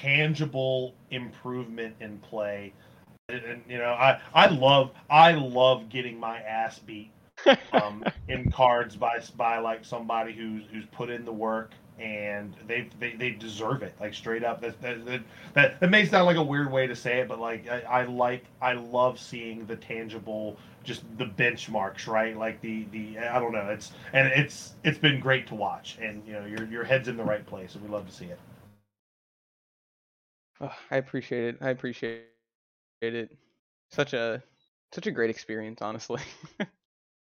tangible improvement in play, and, and, you know, I I love I love getting my ass beat um, in cards by by like somebody who's who's put in the work and they they, they deserve it like straight up. That that, that that may sound like a weird way to say it but like I, I like I love seeing the tangible just the benchmarks right? Like the the I don't know it's and it's it's been great to watch. And you know your your head's in the right place and we love to see it Oh, I appreciate it. I appreciate it. Such a such a great experience, honestly.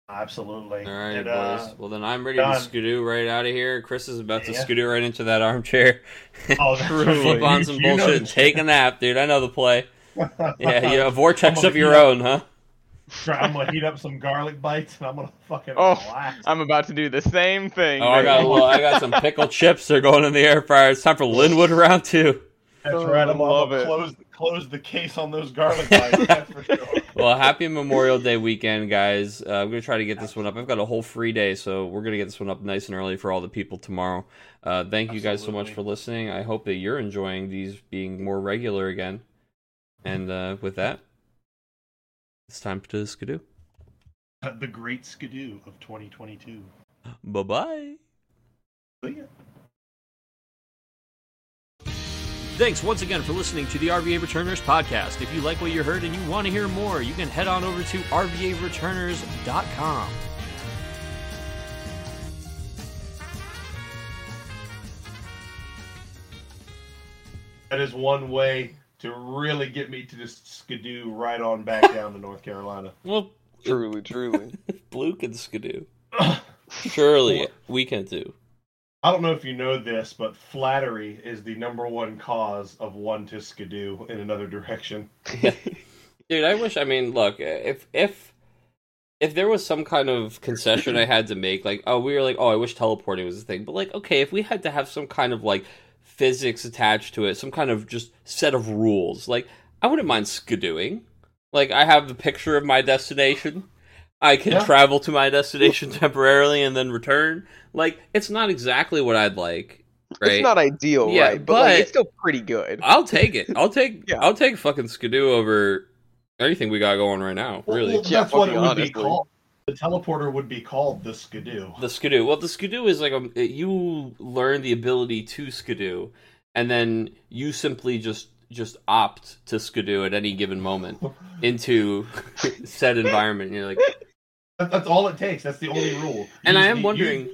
absolutely All right, and, boys. uh, well, then I'm ready done. to skidoo right out of here. Chris is about to Yeah. skidoo right into that armchair. oh that's Truly. Flip on some you bullshit the and take a nap, dude. I know the play. Yeah, you have a vortex of your heat up- own, huh? I'm gonna heat up some garlic bites and I'm gonna fucking Oh, relax. I'm about to do the same thing. Oh, I got a little, I got some pickled chips. They're going in the air fryer. It's time for Linwood round two. That's Oh, right. I'm, I I'm love it. close close the case on those garlic bites. that's for sure. Well, happy Memorial Day weekend, guys. Uh, I'm gonna try to get this one up. I've got a whole free day, so we're gonna get this one up nice and early for all the people tomorrow. Uh, thank you guys so much for listening. I hope that you're enjoying these being more regular again. And uh, with that, it's time to skidoo. the great skidoo of 2022. Bye bye. See ya. Thanks once again for listening to the RVA Returners podcast. If you like what you heard and you want to hear more, you can head on over to RVAReturners.com. That is one way to really get me to just skidoo right on back down to North Carolina. Well, Truly, truly. Blue can skidoo. Surely we can too. I don't know if you know this, but flattery is the number one cause of one to skidoo in another direction. Dude, I wish. I mean, look, if if if there was some kind of concession I had to make, like, oh, we were like, oh, I wish teleporting was a thing, but like, okay, if we had to have some kind of like physics attached to it, some kind of just set of rules, like, I wouldn't mind skidooing. Like I have the picture of my destination. I can Yeah. travel to my destination temporarily and then return. Like it's not exactly what I'd like, right? It's not ideal, Yeah, right? But, like, it's still pretty good. I'll take it. I'll take Yeah. I'll take fucking Skidoo over anything we got going right now. Well, Really. well, Yeah, that's what it would honestly. be called. The teleporter would be called the Skidoo. The skidoo. Well, the skidoo is like a you learn the ability to skidoo, and then you simply just just opt to skidoo at any given moment into said environment. And you're like, That- That's all it takes. That's the only rule. You and I am need- wondering,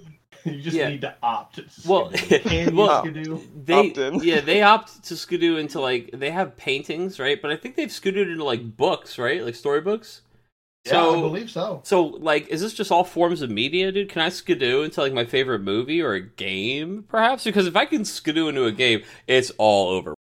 You, just Yeah. need to opt. To Well, skidoo. Can well, skidoo? they Opt in. yeah they opt to skidoo into like they have paintings right, but I think they've skidooed into like books right, like storybooks. Yeah, So I believe so. So, like, is this just all forms of media, dude? Can I skidoo into like my favorite movie or a game, perhaps? Because if I can skidoo into a game, it's all over